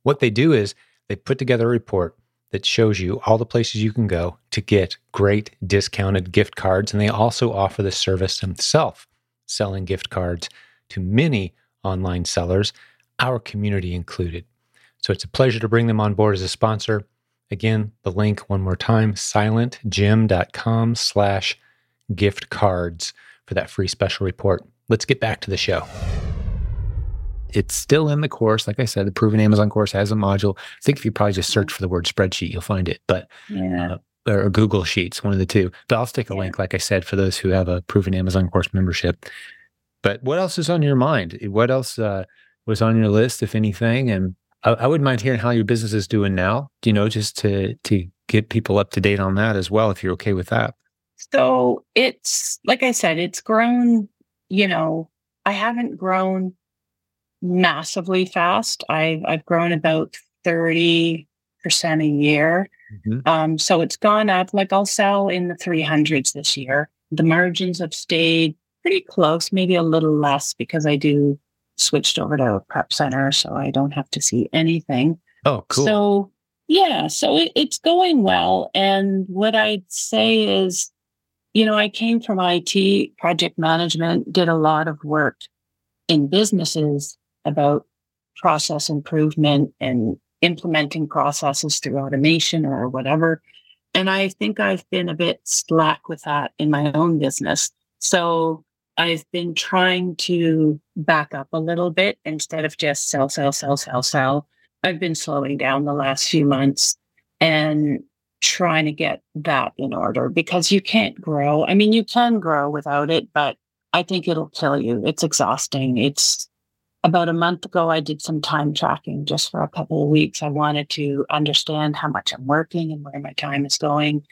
What they do is they put together a report that shows you all the places you can go to get great discounted gift cards. And they also offer the service themselves, selling gift cards to many online sellers, our community included. So it's a pleasure to bring them on board as a sponsor. Again, the link one more time, silentjim.com slash gift cards for that free special report. Let's get back to the show. It's still in the course. Like I said, the Proven Amazon course has a module. I think if you probably just search for the word spreadsheet, you'll find it. But Yeah. or Google Sheets, one of the two. But I'll stick a Yeah. link, like I said, for those who have a proven Amazon course membership. But what else is on your mind? What else uh, was on your list, if anything? And I, I wouldn't mind hearing how your business is doing now. You know, just to to get people up to date on that as well, if you're okay with that. So it's like I said, it's grown, you know, I haven't grown massively fast. I've I've grown about 30% a year. Mhm. Um, so it's gone up. Like I'll sell in the 300s this year. The margins have stayed pretty close, maybe a little less because I do switched over to a prep center, so I don't have to see anything. Oh, cool. So yeah, so it, it's going well. And what I'd say is, you know, I came from IT, project management, did a lot of work in businesses about process improvement and implementing processes through automation or whatever. And I think I've been a bit slack with that in my own business. So I've been trying to back up a little bit instead of just sell, sell, sell, sell, sell. I've been slowing down the last few months and trying to get that in order because you can't grow. I mean, you can grow without it, but I think it'll kill you. It's exhausting. It's about a month ago, I did some time tracking just for a couple of weeks. I wanted to understand how much I'm working and where my time is going.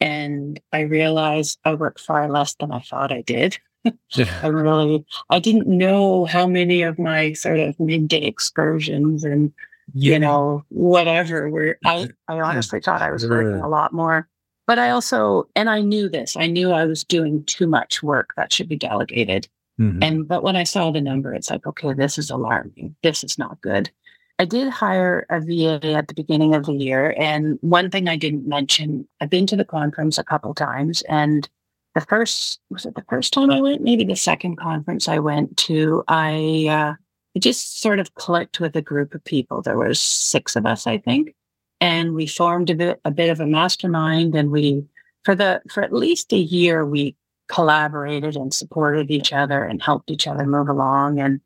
And I realized I work far less than I thought I did. I really, I didn't know how many of my sort of midday excursions and yeah. you know, whatever. Where I, I honestly thought I was working a lot more. But I also, and I knew this, I knew I was doing too much work that should be delegated. Mm-hmm. And, but when I saw the number, it's like, okay, this is alarming. This is not good. I did hire a VA at the beginning of the year. And one thing I didn't mention, I've been to the conference a couple times. And the first, was it the first time I went? Maybe the second conference I went to, I, uh, it just sort of clicked with a group of people. There was six of us, I think and we formed a bit, a bit of a mastermind and we for the for at least a year we collaborated and supported each other and helped each other move along and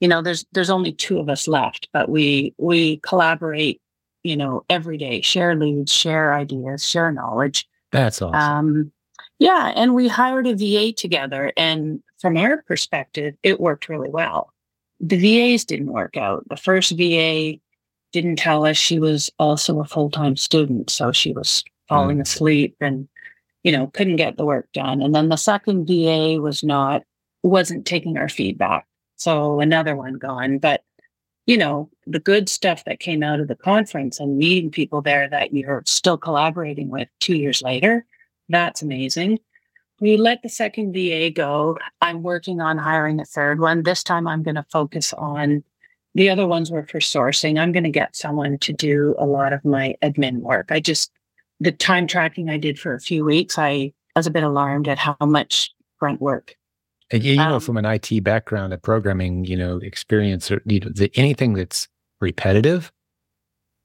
you know there's there's only two of us left but we we collaborate you know every day share leads share ideas share knowledge that's awesome um, yeah and we hired a va together and from our perspective it worked really well the vas didn't work out the first va didn't tell us she was also a full time student. So she was falling mm. asleep and, you know, couldn't get the work done. And then the second VA was not, wasn't taking our feedback. So another one gone. But, you know, the good stuff that came out of the conference and meeting people there that you're still collaborating with two years later, that's amazing. We let the second VA go. I'm working on hiring a third one. This time I'm going to focus on the other ones were for sourcing. I'm going to get someone to do a lot of my admin work. I just, the time tracking I did for a few weeks, I was a bit alarmed at how much grunt work. And you know, um, from an IT background, a programming, you know, experience, or you know, the, anything that's repetitive.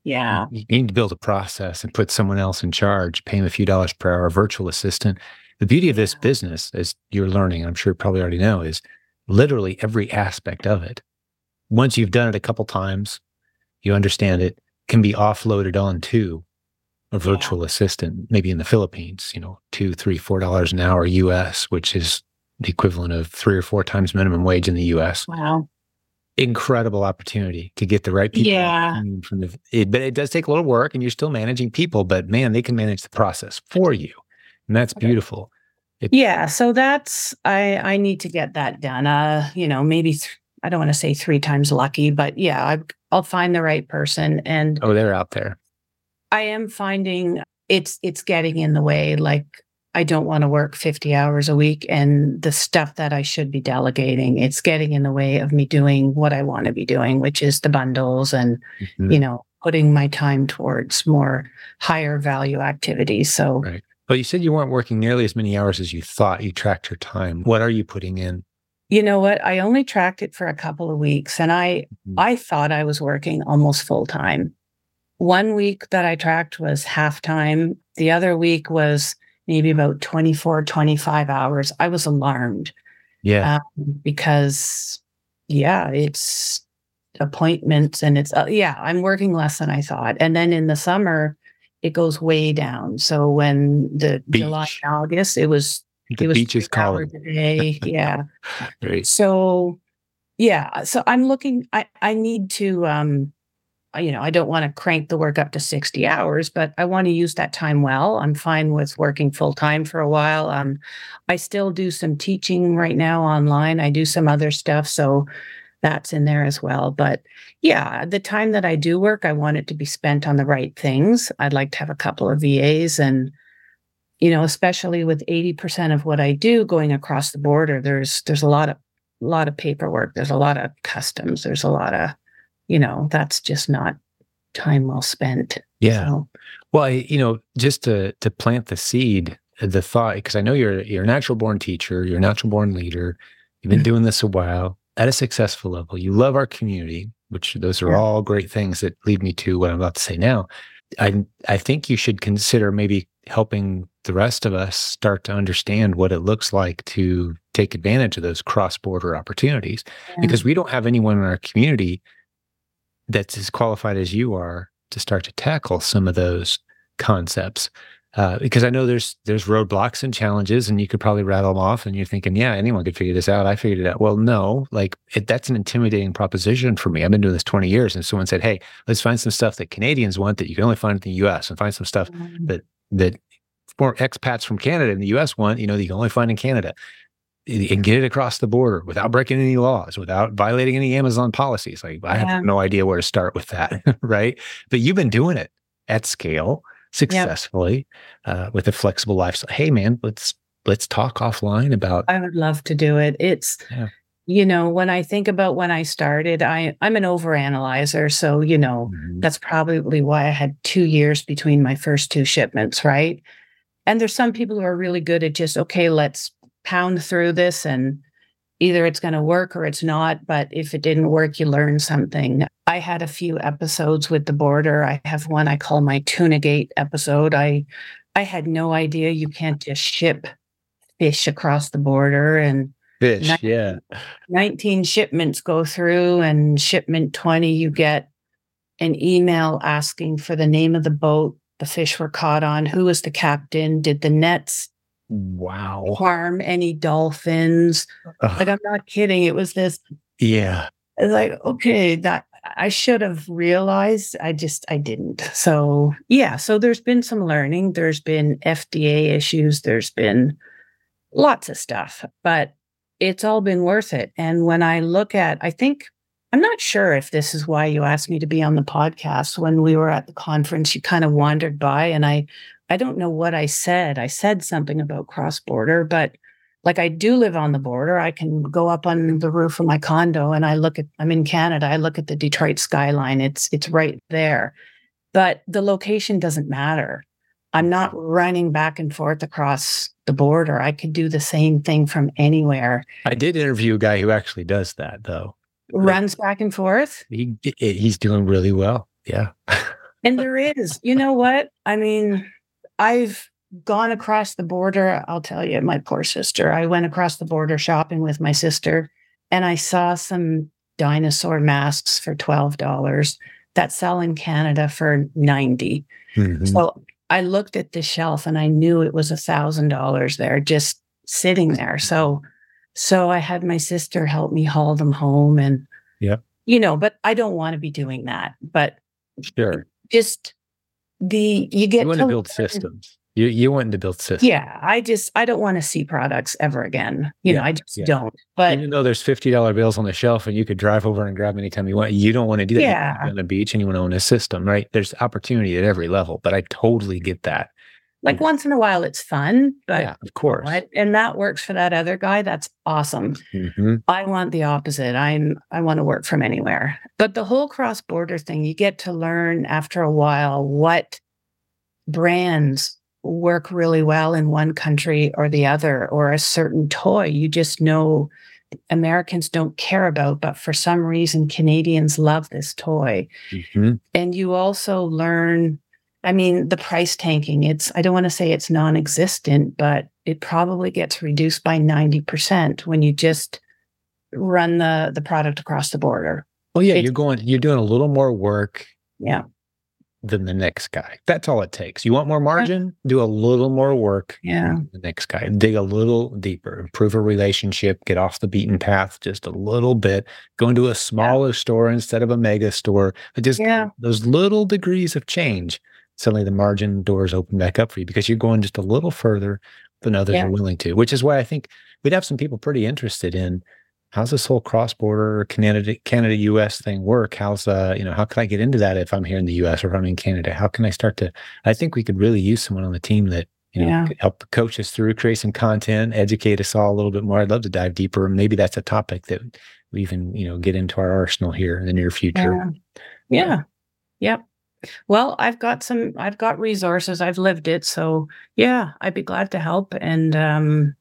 Yeah. You need to build a process and put someone else in charge, pay them a few dollars per hour, virtual assistant. The beauty of this business, as you're learning, I'm sure you probably already know, is literally every aspect of it once you've done it a couple times, you understand it can be offloaded onto a virtual yeah. assistant, maybe in the Philippines, you know, two, three, four dollars an hour US, which is the equivalent of three or four times minimum wage in the US. Wow. Incredible opportunity to get the right people. Yeah. From the, it, but it does take a little work and you're still managing people, but man, they can manage the process for you. And that's okay. beautiful. It, yeah. So that's, I, I need to get that done. Uh, you know, maybe th- I don't want to say three times lucky, but yeah, I, I'll find the right person. And oh, they're out there. I am finding it's it's getting in the way. Like I don't want to work 50 hours a week and the stuff that I should be delegating, it's getting in the way of me doing what I want to be doing, which is the bundles and, mm-hmm. you know, putting my time towards more higher value activities. So, right. But you said you weren't working nearly as many hours as you thought. You tracked your time. What are you putting in? You know what? I only tracked it for a couple of weeks and I mm-hmm. I thought I was working almost full time. One week that I tracked was half time. The other week was maybe about 24, 25 hours. I was alarmed. Yeah. Um, because yeah, it's appointments and it's uh, yeah, I'm working less than I thought. And then in the summer it goes way down. So when the Beach. July August, it was the it beach is calling. Today. Yeah. right. So yeah. So I'm looking, I, I need to um you know, I don't want to crank the work up to 60 hours, but I want to use that time well. I'm fine with working full time for a while. Um, I still do some teaching right now online. I do some other stuff. So that's in there as well. But yeah, the time that I do work, I want it to be spent on the right things. I'd like to have a couple of VAs and you know, especially with 80% of what I do going across the border, there's there's a lot of a lot of paperwork, there's a lot of customs, there's a lot of, you know, that's just not time well spent. Yeah. So. Well, I, you know, just to to plant the seed, the thought, because I know you're you're a natural born teacher, you're a natural born leader, you've been mm-hmm. doing this a while at a successful level. You love our community, which those are yeah. all great things that lead me to what I'm about to say now. I I think you should consider maybe helping the rest of us start to understand what it looks like to take advantage of those cross-border opportunities yeah. because we don't have anyone in our community that's as qualified as you are to start to tackle some of those concepts uh, because I know there's there's roadblocks and challenges, and you could probably rattle them off, and you're thinking, yeah, anyone could figure this out. I figured it out. Well, no, like it, that's an intimidating proposition for me. I've been doing this 20 years, and someone said, hey, let's find some stuff that Canadians want that you can only find in the U.S. and find some stuff mm-hmm. that that more expats from Canada and the US want, you know, that you can only find in Canada. And get it across the border without breaking any laws, without violating any Amazon policies. Like I have no idea where to start with that, right? But you've been doing it at scale successfully yep. uh, with a flexible lifestyle. Hey, man, let's let's talk offline about. I would love to do it. It's yeah. you know when I think about when I started, I I'm an overanalyzer, so you know mm-hmm. that's probably why I had two years between my first two shipments, right? And there's some people who are really good at just okay, let's pound through this and either it's going to work or it's not. But if it didn't work, you learn something. I had a few episodes with the border. I have one I call my tuna gate episode. I I had no idea you can't just ship fish across the border and fish, 19, yeah. 19 shipments go through and shipment 20 you get an email asking for the name of the boat the fish were caught on, who was the captain, did the nets Wow. Harm any dolphins. Ugh. Like, I'm not kidding. It was this. Yeah. Like, okay, that I should have realized. I just, I didn't. So, yeah. So there's been some learning. There's been FDA issues. There's been lots of stuff, but it's all been worth it. And when I look at, I think, I'm not sure if this is why you asked me to be on the podcast. When we were at the conference, you kind of wandered by and I I don't know what I said. I said something about cross border, but like I do live on the border. I can go up on the roof of my condo and I look at I'm in Canada. I look at the Detroit skyline. It's it's right there. But the location doesn't matter. I'm not running back and forth across the border. I could do the same thing from anywhere. I did interview a guy who actually does that though. Runs back and forth. He he's doing really well. Yeah. and there is. You know what? I mean, I've gone across the border. I'll tell you, my poor sister. I went across the border shopping with my sister and I saw some dinosaur masks for $12 that sell in Canada for 90. Mm-hmm. So I looked at the shelf and I knew it was a thousand dollars there just sitting there. So so I had my sister help me haul them home and yeah. You know, but I don't want to be doing that. But sure. Just the you get you want to, to build systems. You you want to build systems. Yeah, I just I don't want to see products ever again. You yeah, know, I just yeah. don't. But even though there's fifty dollar bills on the shelf and you could drive over and grab anytime you want, you don't want to do that. Yeah, on the beach and you want to own a system, right? There's opportunity at every level, but I totally get that. Like once in a while, it's fun, but yeah, of course, what? and that works for that other guy. That's awesome. Mm-hmm. I want the opposite. I'm I want to work from anywhere. But the whole cross border thing, you get to learn after a while what brands work really well in one country or the other, or a certain toy you just know Americans don't care about, but for some reason Canadians love this toy. Mm-hmm. And you also learn, I mean, the price tanking, it's, I don't want to say it's non existent, but it probably gets reduced by 90% when you just run the, the product across the border. Well, yeah, it's, you're going, you're doing a little more work. Yeah than the next guy. That's all it takes. You want more margin? Do a little more work. Yeah. The next guy, dig a little deeper, improve a relationship, get off the beaten path just a little bit, go into a smaller yeah. store instead of a mega store. Just yeah. those little degrees of change, suddenly the margin doors open back up for you because you're going just a little further than others yeah. are willing to, which is why I think we'd have some people pretty interested in how's this whole cross border Canada Canada US thing work? How's uh you know how can I get into that if I'm here in the US or if I'm in Canada? How can I start to? I think we could really use someone on the team that you know yeah. help coach us through, create some content, educate us all a little bit more. I'd love to dive deeper. Maybe that's a topic that we even you know get into our arsenal here in the near future. Yeah. yeah. Yep. Well, I've got some I've got resources. I've lived it. So yeah, I'd be glad to help. And um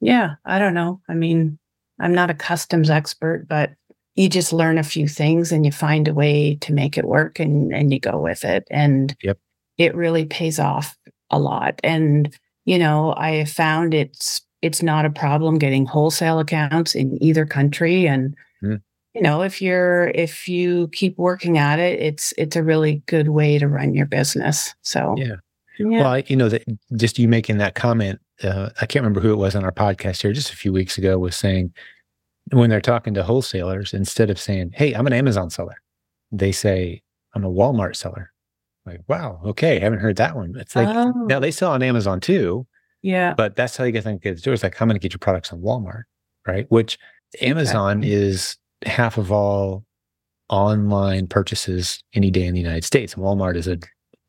yeah, I don't know. I mean, I'm not a customs expert, but you just learn a few things and you find a way to make it work and, and you go with it. And yep. it really pays off a lot. And, you know, I found it's it's not a problem getting wholesale accounts in either country. And. You know, if you're if you keep working at it, it's it's a really good way to run your business. So yeah. yeah. Well, you know that just you making that comment uh, I can't remember who it was on our podcast here just a few weeks ago was saying when they're talking to wholesalers, instead of saying, Hey, I'm an Amazon seller, they say, I'm a Walmart seller. Like, wow, okay, haven't heard that one. It's like oh. now they sell on Amazon too, Yeah. But that's how you get things get It's like how to get your products on Walmart, right? Which Amazon okay. is half of all online purchases any day in the United States. And Walmart is a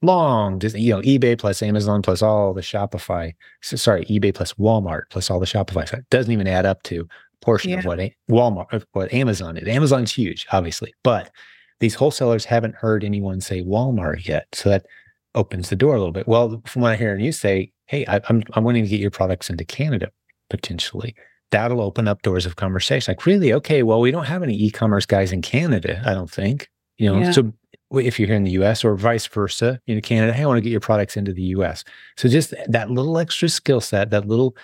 long, you know, eBay plus Amazon plus all the Shopify. So, sorry, eBay plus Walmart plus all the Shopify. So it doesn't even add up to a portion yeah. of what Walmart, what Amazon is. Amazon's huge, obviously, but these wholesalers haven't heard anyone say Walmart yet. So that opens the door a little bit. Well, from what I hear you say, hey, I, I'm I'm wanting to get your products into Canada potentially. That'll open up doors of conversation. Like, really? Okay, well, we don't have any e-commerce guys in Canada, I don't think. You know, yeah. so if you're here in the US or vice versa, in Canada, hey, I want to get your products into the US. So just that little extra skill set, that little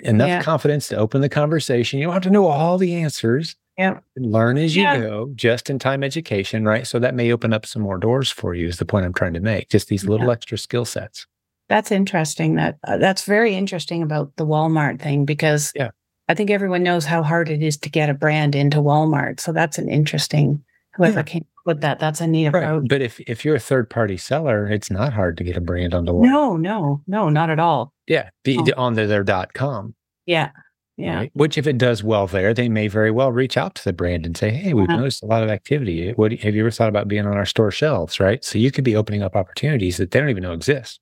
enough yeah. confidence to open the conversation. You don't have to know all the answers. Yeah. Learn as you yeah. go, just in time education, right? So that may open up some more doors for you, is the point I'm trying to make. Just these little yeah. extra skill sets. That's interesting. That uh, that's very interesting about the Walmart thing because yeah. I think everyone knows how hard it is to get a brand into Walmart. So that's an interesting whoever yeah. came up with that. That's a neat approach. But if if you're a third party seller, it's not hard to get a brand on the Walmart. No, no, no, not at all. Yeah, be, oh. on their dot com. Yeah. Yeah. Right? Which, if it does well there, they may very well reach out to the brand and say, "Hey, we've uh-huh. noticed a lot of activity. What have you ever thought about being on our store shelves?" Right. So you could be opening up opportunities that they don't even know exist.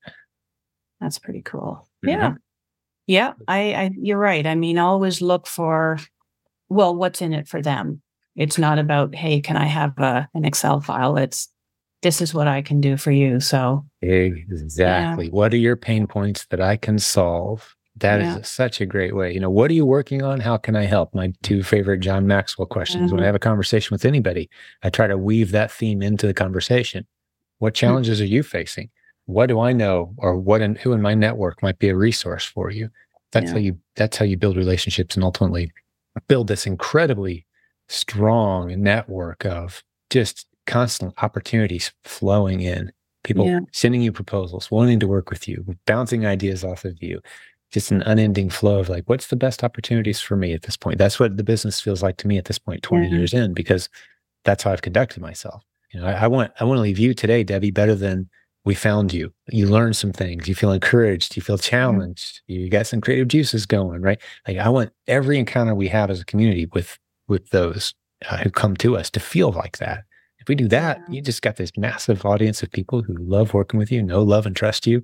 That's pretty cool. Mm-hmm. Yeah. Yeah. I, I, you're right. I mean, always look for, well, what's in it for them. It's not about, hey, can I have a, an Excel file? It's this is what I can do for you. So exactly. Yeah. What are your pain points that I can solve? That yeah. is such a great way. You know, what are you working on? How can I help? My two favorite John Maxwell questions. Mm-hmm. When I mm-hmm. have a conversation with anybody, I try to weave that theme into the conversation. What hmm. challenges mm-hmm. are you facing? What do I know, or what and who in my network might be a resource for you? That's yeah. how you. That's how you build relationships and ultimately build this incredibly strong network of just constant opportunities flowing in. People yeah. sending you proposals, wanting to work with you, bouncing ideas off of you, just an unending flow of like, what's the best opportunities for me at this point? That's what the business feels like to me at this point, 20 years in, because that's how I've conducted myself. You know, I, I, want I want to leave you today, Debbie, better than we found you. You learned some things. You feel encouraged. You feel challenged. You got some creative juices going, right? Like I want every encounter we have as a community with with those uh, who come to us to feel like that. If we do that, you just got this massive audience of people who love working with you, know, love, and trust you,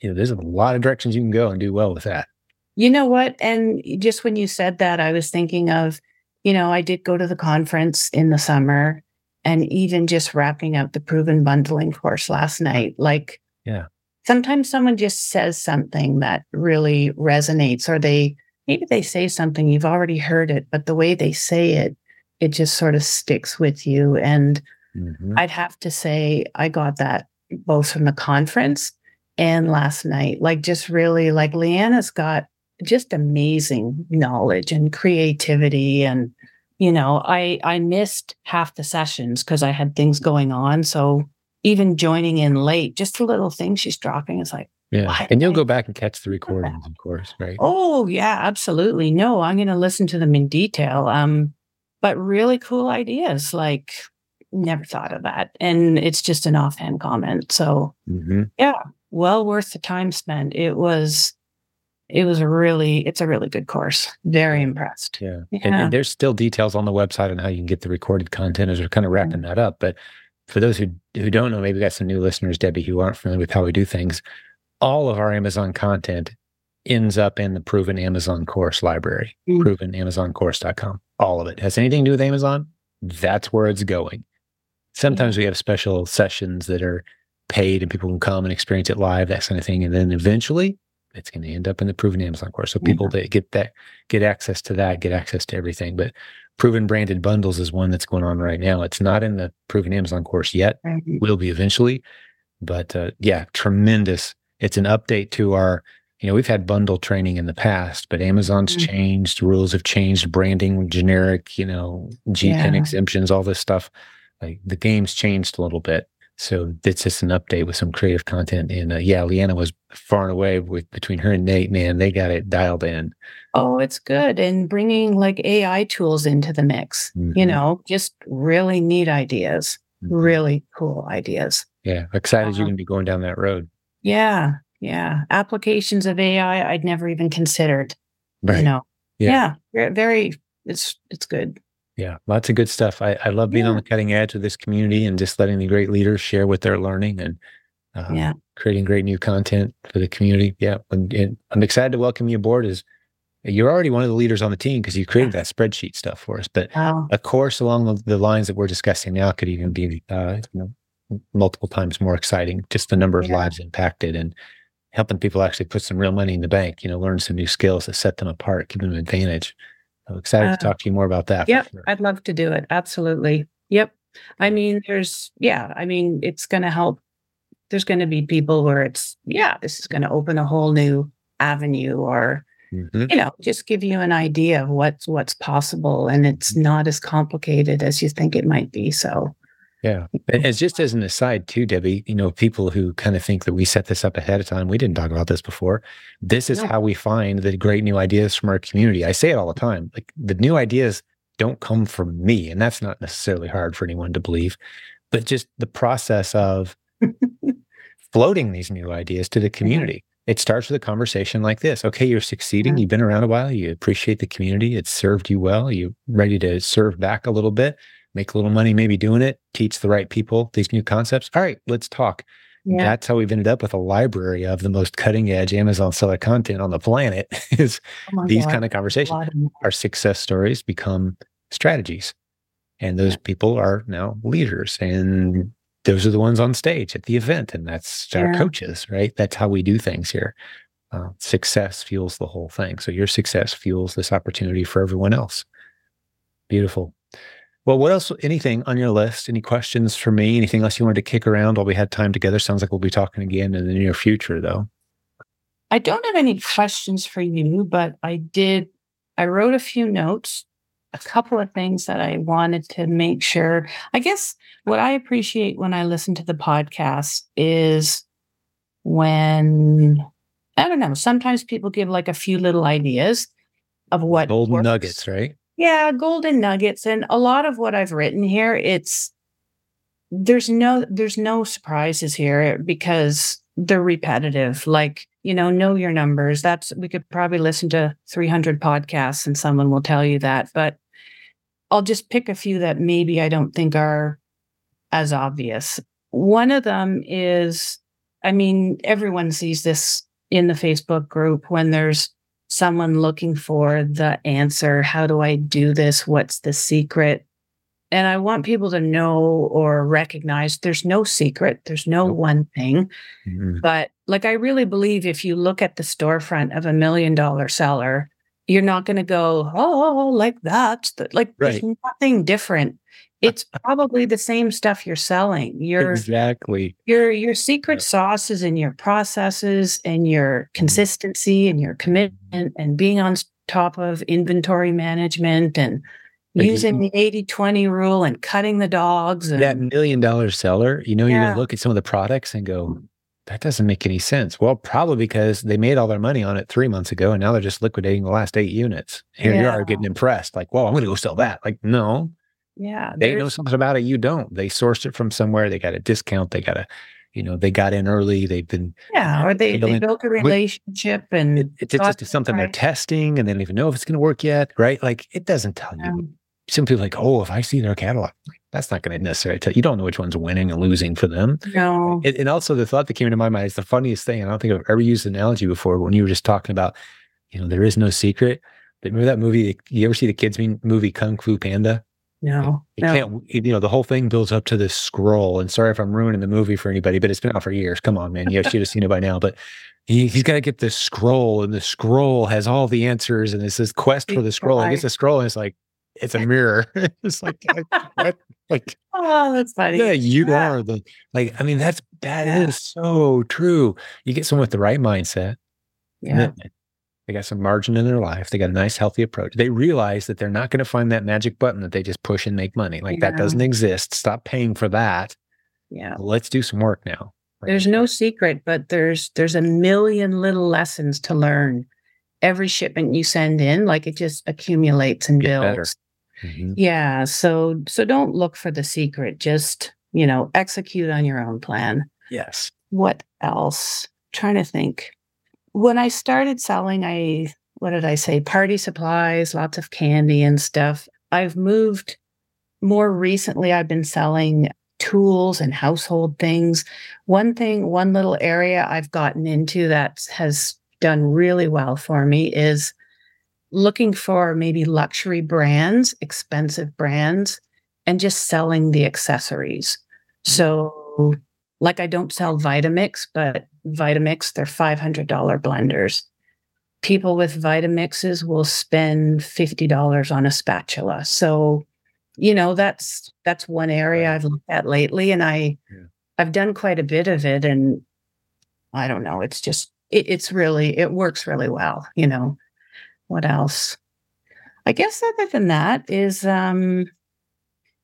you know, there's a lot of directions you can go and do well with that. You know what? And just when you said that, I was thinking of, you know, I did go to the conference in the summer and even just wrapping up the proven bundling course last night. Like, yeah, sometimes someone just says something that really resonates, or they maybe they say something you've already heard it, but the way they say it, it just sort of sticks with you. And mm-hmm. I'd have to say, I got that both from the conference and last night. Like, just really, like, Leanna's got just amazing knowledge and creativity. And, you know, I, I missed half the sessions because I had things going on. So even joining in late, just the little thing she's dropping is like, yeah. And you'll go back and catch the recordings, of course, right? Oh, yeah, absolutely. No, I'm going to listen to them in detail. Um, but really cool ideas. Like, never thought of that. And it's just an offhand comment. So, mm-hmm. yeah, well worth the time spent. It was it was a really it's a really good course very impressed yeah, yeah. And, and, there's still details on the website on how you can get the recorded content as we're kind of wrapping mm-hmm. that up but for those who who don't know maybe we got some new listeners debbie who aren't familiar with how we do things all of our amazon content ends up in the proven amazon course library mm-hmm. provenamazoncourse.com all of it has anything to do with amazon that's where it's going sometimes we have special sessions that are paid and people can come and experience it live, that kind of thing. And then eventually it's going to end up in the proven Amazon course. So people yeah. that get that, get access to that, get access to everything. But proven branded bundles is one that's going on right now. It's not in the proven Amazon course yet. Mm-hmm. Will be eventually. But uh, yeah, tremendous. It's an update to our, you know, we've had bundle training in the past, but Amazon's mm-hmm. changed, rules have changed, branding, generic, you know, GTIN yeah. exemptions, all this stuff. Like the game's changed a little bit. So it's just an update with some creative content. And uh, yeah, Leanna was far and away with between her and Nate. Man, they got it dialed in. Oh, it's good. And bringing like AI tools into the mix, mm-hmm. you know, just really neat ideas, mm-hmm. really cool ideas. Yeah, excited uh, you're going to be going down that road. Yeah, Yeah. Applications of AI I'd never even considered. Right. You know. Yeah. Yeah. Very it's it's good. Yeah, lots of good stuff. I, I love being on the cutting edge of this community and just letting the great leaders share what they're learning and uh, Yeah. creating great new content for the community. Yeah, and, and I'm excited to welcome you aboard. As you're already one of the leaders on the team because you created that spreadsheet stuff for us. But Wow. a course along the, the lines that we're discussing now could even be, uh, you know, multiple times more exciting. Just the number of Yeah. lives impacted and helping people actually put some real money in the bank. You know, learn some new skills that set them apart, give them an advantage. So excited Uh, to talk to you more about that. Yep. sure. I'd love to do it. Absolutely. Yep. I mean, there's yeah, I mean, it's gonna help. There's gonna be people where it's, yeah, this is gonna open a whole new avenue or Mhm. you know, just give you an idea of what's what's possible and it's not as complicated as you think it might be. So Yeah. And it's just as an aside, too, Debbie, you know, people who kind of think that we set this up ahead of time, we didn't talk about this before. This is No. how we find the great new ideas from our community. I say it all the time. Like the new ideas don't come from me. And that's not necessarily hard for anyone to believe, but just the process of floating these new ideas to the community. It starts with a conversation like this. Okay, you're succeeding. You've been around a while. You appreciate the community. It's served you well. You're ready to serve back a little bit, make a little money, maybe doing it, teach the right people these new concepts. All right, let's talk. yeah. That's how we've ended up with a library of the most cutting edge Amazon seller content on the planet is Oh these God, kind of conversations. of- Our success stories become strategies. And those people are now leaders. And those are the ones on stage at the event. And that's our Yeah. coaches, right? That's how we do things here. Uh, success fuels the whole thing. So your success fuels this opportunity for everyone else. Beautiful. Well, what else? Anything on your list? Any questions for me? Anything else you wanted to kick around while we had time together? Sounds like we'll be talking again in the near future, though. I don't have any questions for you, but I did I wrote a few notes, a couple of things that I wanted to make sure. I guess what I appreciate when I listen to the podcast is when I don't know, sometimes people give like a few little ideas of what Golden works. nuggets, right? Yeah, golden nuggets. And a lot of what I've written here, it's there's no there's no surprises here because they're repetitive. Like, you know, know your numbers. That's we could probably listen to 300 podcasts and someone will tell you that, but I'll just pick a few that maybe I don't think are as obvious. One of them is I mean, everyone sees this in the Facebook group when there's someone looking for the answer. How do I do this? What's the secret? And I want people to know or recognize there's no secret, there's no Nope. one thing. Mhm. But like, I really believe if you look at the storefront of a million dollar seller, you're not going to go, oh, like that. Like, Right. there's nothing different. Uh, it's probably the same stuff you're selling. Your Exactly. your your secret Yeah. sauce is in your processes and your mm-hmm. consistency and your commitment and being on top of inventory management and using the 80-20 rule and cutting the dogs and That million dollar seller, you know, you're going to look at some of the products and go, that doesn't make any sense. Well, probably because they made all their money on it three months ago and now they're just liquidating the last eight units. Here you are getting impressed, like, whoa, I'm going to go sell that. Like, no, yeah they know something about it. You don't. They sourced it from somewhere. They got a discount. They got a, you know, they got in early. They've been, yeah or they, they built a relationship and it, it's just something they're testing and they don't even know if it's going to work yet. Right. Like, it doesn't tell you. Um, Some people are like, oh, if I see their catalog, that's not going to necessarily tell you. don't know which one's winning and losing for them. no And, and also the thought that came into my mind is the funniest thing. I don't think I've ever used the analogy before. But when you were just talking about, you know, there is no secret. But remember that movie? You ever see the kids movie Kung Fu Panda? no You no can't, you know, the whole thing builds up to this scroll. And sorry if I'm ruining the movie for anybody, but it's been out for years. Come on, man. You should have seen it by now. But he, he's got to get this scroll, and the scroll has all the answers. And it's this quest for the scroll. He gets the scroll, and it's like, it's a mirror. it's like, what? Like, oh that's funny yeah, you Yeah. are the like. I mean, that's that is Yeah. so true. You get someone with the right mindset. yeah. They got some margin in their life. They got a nice, healthy approach. They realize that they're not going to find that magic button that they just push and make money. Like that doesn't exist. Stop paying for that. yeah Let's do some work now. There's no secret, but there's there's a million little lessons to learn. Every shipment you send in, like it just accumulates and Get better. Mhm. Yeah. So so don't look for the secret. Just, you know, execute on your own plan. Yes. What else? trying to think. When I started selling, I what did I say? Party supplies, lots of candy and stuff. I've moved more recently. I've been selling tools and household things. One thing, one little area I've gotten into that has done really well for me is looking for maybe luxury brands, expensive brands, and just selling the accessories. Mm. So, like I don't sell Vitamix, but Vitamix, they're $500 blenders. People with Vitamixes will spend $50 on a spatula. So, you know, that's that's one area I've looked at lately and I yeah. I've done quite a bit of it and I don't know, it's just it, it's really it works really well, you know. What else? I guess other than that is um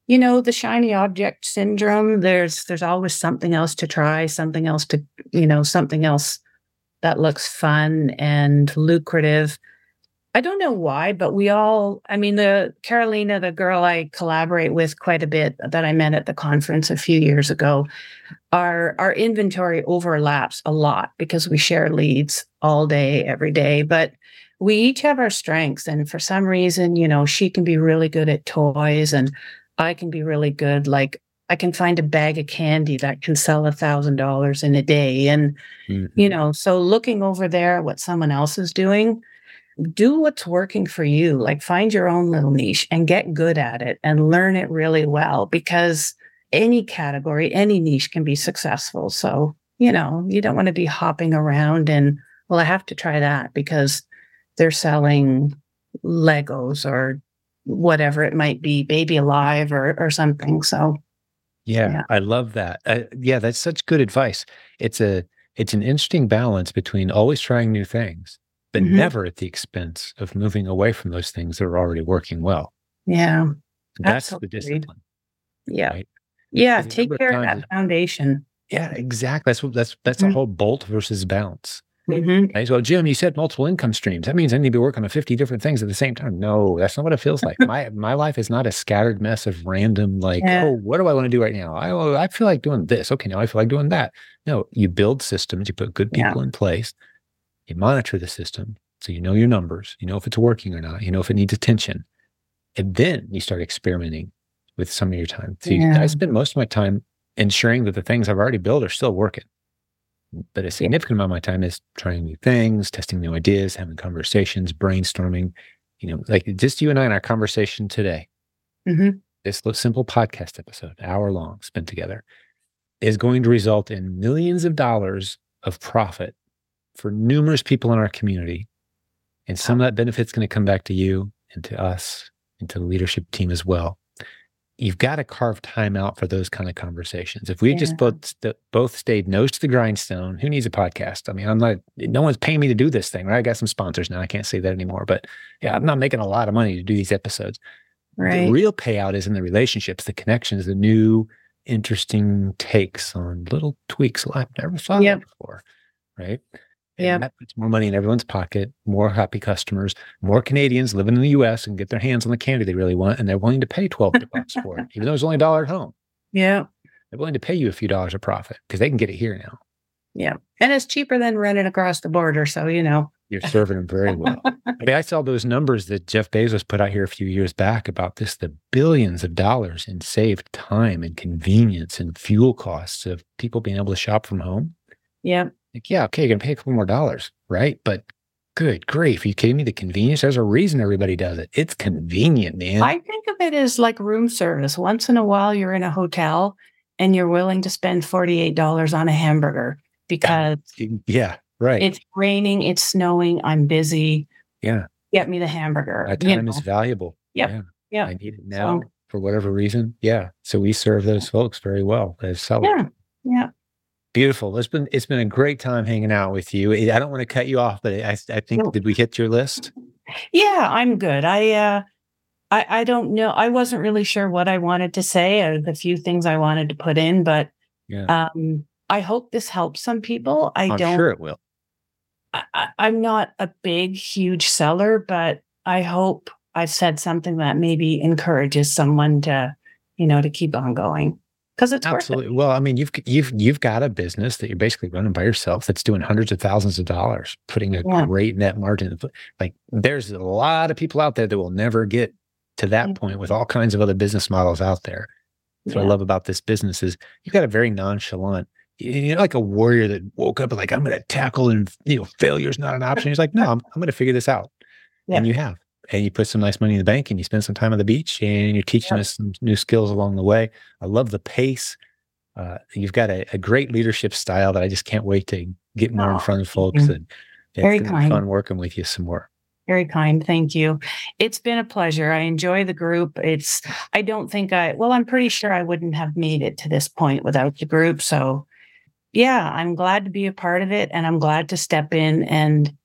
you know the shiny object syndrome there's there's always something else to try something else to you know something else that looks fun and lucrative i don't know why but we all i mean the carolina the girl i collaborate with quite a bit that i met at the conference a few years ago our our inventory overlaps a lot because we share leads all day every day but we each have our strengths and for some reason you know she can be really good at toys and I can be really good. Like I can find a bag of candy that can sell a thousand dollars in a day. And, mm-hmm. you know, so looking over there what someone else is doing, do what's working for you. Like find your own little niche and get good at it and learn it really well because any category, any niche can be successful. So, you know, you don't want to be hopping around and, well, I have to try that because they're selling Legos or whatever it might be, baby alive or or something. So yeah, yeah. I love that. Uh, yeah, that's such good advice. It's a it's an interesting balance between always trying new things, but mm-hmm. never at the expense of moving away from those things that are already working well. Yeah. That's absolutely. the discipline. Yeah. Right? Yeah. Take care of that foundation. Yeah, exactly. That's what that's that's mm-hmm. a whole bolt versus bounce. Mm-hmm. Right? So, Jim, you said multiple income streams. That means I need to be working on 50 different things at the same time. No, that's not what it feels like. my my life is not a scattered mess of random, like, yeah. oh, what do I want to do right now? I, oh, I feel like doing this. Okay, now I feel like doing that. No, you build systems, you put good people yeah. in place, you monitor the system. So you know your numbers, you know if it's working or not, you know if it needs attention. And then you start experimenting with some of your time. So yeah. I spend most of my time ensuring that the things I've already built are still working but a significant amount of my time is trying new things, testing new ideas, having conversations, brainstorming. You know, like just you and I in our conversation today, mm-hmm. this simple podcast episode, hour long, spent together, is going to result in millions of dollars of profit for numerous people in our community. And some of that benefit is going to come back to you and to us and to the leadership team as well you've got to carve time out for those kind of conversations. If we yeah. just both st- both stayed nose to the grindstone, who needs a podcast? I mean, I'm not. No one's paying me to do this thing, right? I got some sponsors now. I can't say that anymore, but yeah, I'm not making a lot of money to do these episodes. Right. The real payout is in the relationships, the connections, the new, interesting takes on little tweaks I've never thought yep. of before. Right. Yeah. That puts more money in everyone's pocket, more happy customers, more Canadians living in the US and get their hands on the candy they really want. And they're willing to pay 12 bucks for it, even though it's only a dollar at home. Yeah. They're willing to pay you a few dollars a profit because they can get it here now. Yeah. And it's cheaper than running across the border. So, you know, you're serving them very well. I mean, I saw those numbers that Jeff Bezos put out here a few years back about this the billions of dollars in saved time and convenience and fuel costs of people being able to shop from home. Yeah. Like, yeah, okay, you're gonna pay a couple more dollars, right? But good grief, are you kidding me? The convenience, there's a reason everybody does it. It's convenient, man. I think of it as like room service. Once in a while you're in a hotel and you're willing to spend $48 on a hamburger ah, because yeah, right. It's raining, it's snowing, I'm busy. Yeah. Get me the hamburger. That time you know? is valuable. Yep. Yeah. Yeah. I need it now so, for whatever reason. Yeah. So we serve those folks very well as sellers. Yeah. Yeah. Beautiful. It's been it's been a great time hanging out with you. I don't want to cut you off, but I I think no. did we hit your list? Yeah, I'm good. I uh I I don't know. I wasn't really sure what I wanted to say or the few things I wanted to put in, but yeah. um I hope this helps some people. I I'm don't sure it will. I, I'm not a big, huge seller, but I hope I've said something that maybe encourages someone to, you know, to keep on going. Because it's absolutely. Well, I mean, you've you've you've got a business that you're basically running by yourself that's doing hundreds of thousands of dollars, putting a yeah. great net margin. Like, there's a lot of people out there that will never get to that mm-hmm. point with all kinds of other business models out there. That's yeah. what I love about this business is you've got a very nonchalant, you know, like a warrior that woke up and like I'm going to tackle and you know failure's not an option. He's like, no, I'm I'm going to figure this out, yeah. and you have and you put some nice money in the bank and you spend some time on the beach and you're teaching us some new skills along the way. I love the pace. Uh, you've got a, a, great leadership style that I just can't wait to get more oh, in front of folks. And Very kind. fun working with you some more. Very kind. Thank you. It's been a pleasure. I enjoy the group. It's, I don't think I, well, I'm pretty sure I wouldn't have made it to this point without the group. So, yeah, I'm glad to be a part of it and I'm glad to step in and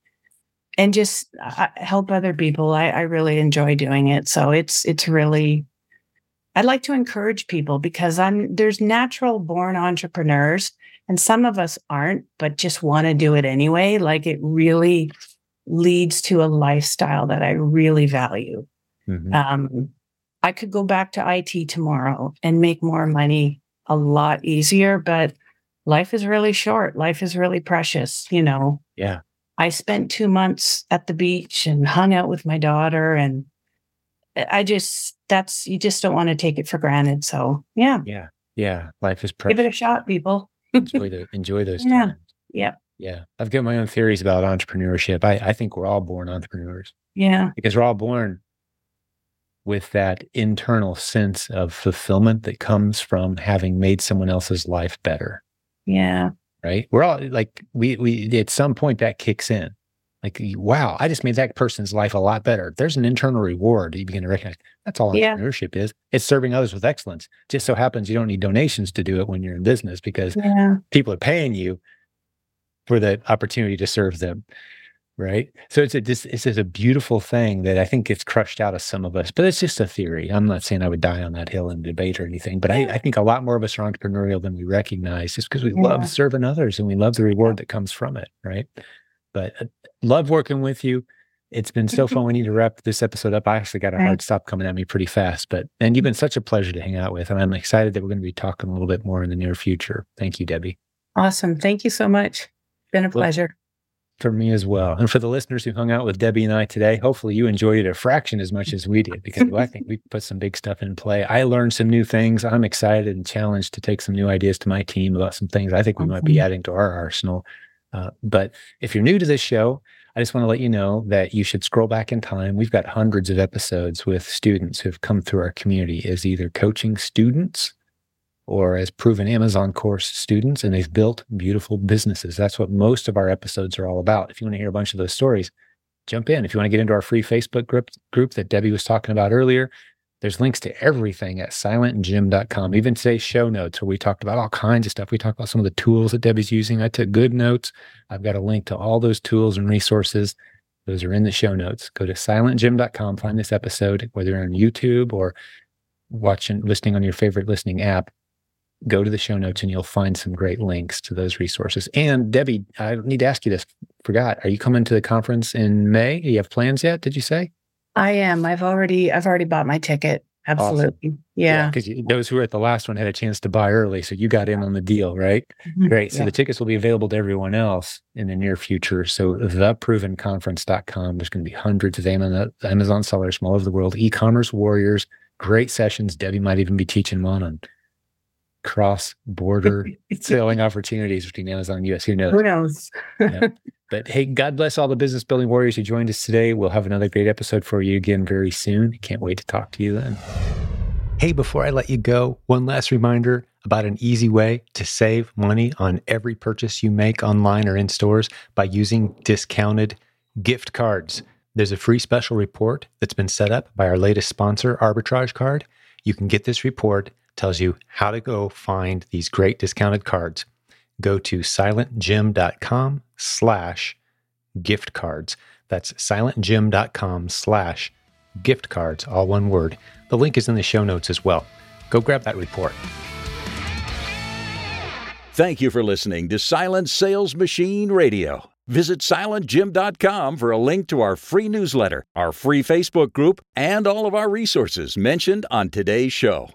and just uh, help other people. I, I really enjoy doing it. So it's it's really I'd like to encourage people because I'm there's natural born entrepreneurs and some of us aren't, but just want to do it anyway. Like it really leads to a lifestyle that I really value. Mm-hmm. Um, I could go back to IT tomorrow and make more money a lot easier, but life is really short. Life is really precious, you know. Yeah. I spent two months at the beach and hung out with my daughter. And I just, that's, you just don't want to take it for granted. So, yeah. Yeah. Yeah. Life is precious. Give it a shot, people. enjoy, the, enjoy those yeah. times. Yeah. Yeah. I've got my own theories about entrepreneurship. I, I think we're all born entrepreneurs. Yeah. Because we're all born with that internal sense of fulfillment that comes from having made someone else's life better. Yeah right? We're all like, we, we, at some point that kicks in. Like, wow, I just made that person's life a lot better. There's an internal reward you begin to recognize. That's all yeah. entrepreneurship is. It's serving others with excellence. Just so happens you don't need donations to do it when you're in business because yeah. people are paying you for the opportunity to serve them right? So it's a this it's a beautiful thing that I think gets crushed out of some of us, but it's just a theory. I'm not saying I would die on that hill and debate or anything, but I, I think a lot more of us are entrepreneurial than we recognize, just because we yeah. love serving others and we love the reward that comes from it, right? But uh, love working with you. It's been so fun. We need to wrap this episode up. I actually got a hard stop coming at me pretty fast, but and you've been such a pleasure to hang out with, and I'm excited that we're going to be talking a little bit more in the near future. Thank you, Debbie. Awesome. Thank you so much. Been a pleasure for me as well. And for the listeners who hung out with Debbie and I today, hopefully you enjoyed it a fraction as much as we did because I think we put some big stuff in play. I learned some new things. I'm excited and challenged to take some new ideas to my team about some things I think we might be adding to our arsenal. Uh, but if you're new to this show, I just want to let you know that you should scroll back in time. We've got hundreds of episodes with students who've come through our community as either coaching students or as proven Amazon course students, and they've built beautiful businesses. That's what most of our episodes are all about. If you want to hear a bunch of those stories, jump in. If you want to get into our free Facebook group, group that Debbie was talking about earlier, there's links to everything at silentjim.com. Even today's show notes where we talked about all kinds of stuff. We talked about some of the tools that Debbie's using. I took good notes. I've got a link to all those tools and resources. Those are in the show notes. Go to silentjim.com, find this episode, whether you're on YouTube or watching, listening on your favorite listening app go to the show notes and you'll find some great links to those resources. And Debbie, I need to ask you this. Forgot. Are you coming to the conference in May? Do you have plans yet? Did you say? I am. I've already I've already bought my ticket. Absolutely. Awesome. Yeah. Because yeah, those who were at the last one had a chance to buy early. So you got in on the deal, right? Mm-hmm. Great. So yeah. the tickets will be available to everyone else in the near future. So theprovenconference.com. There's going to be hundreds of Amazon sellers from all over the world, e-commerce warriors, great sessions. Debbie might even be teaching one on cross border selling opportunities between Amazon and US. Who knows? Who knows? yeah. But hey, God bless all the business building warriors who joined us today. We'll have another great episode for you again very soon. Can't wait to talk to you then. Hey, before I let you go, one last reminder about an easy way to save money on every purchase you make online or in stores by using discounted gift cards. There's a free special report that's been set up by our latest sponsor, Arbitrage Card. You can get this report tells you how to go find these great discounted cards. Go to silentjim.com slash gift cards. That's silentjim.com slash gift cards, all one word. The link is in the show notes as well. Go grab that report. Thank you for listening to Silent Sales Machine Radio. Visit silentjim.com for a link to our free newsletter, our free Facebook group, and all of our resources mentioned on today's show.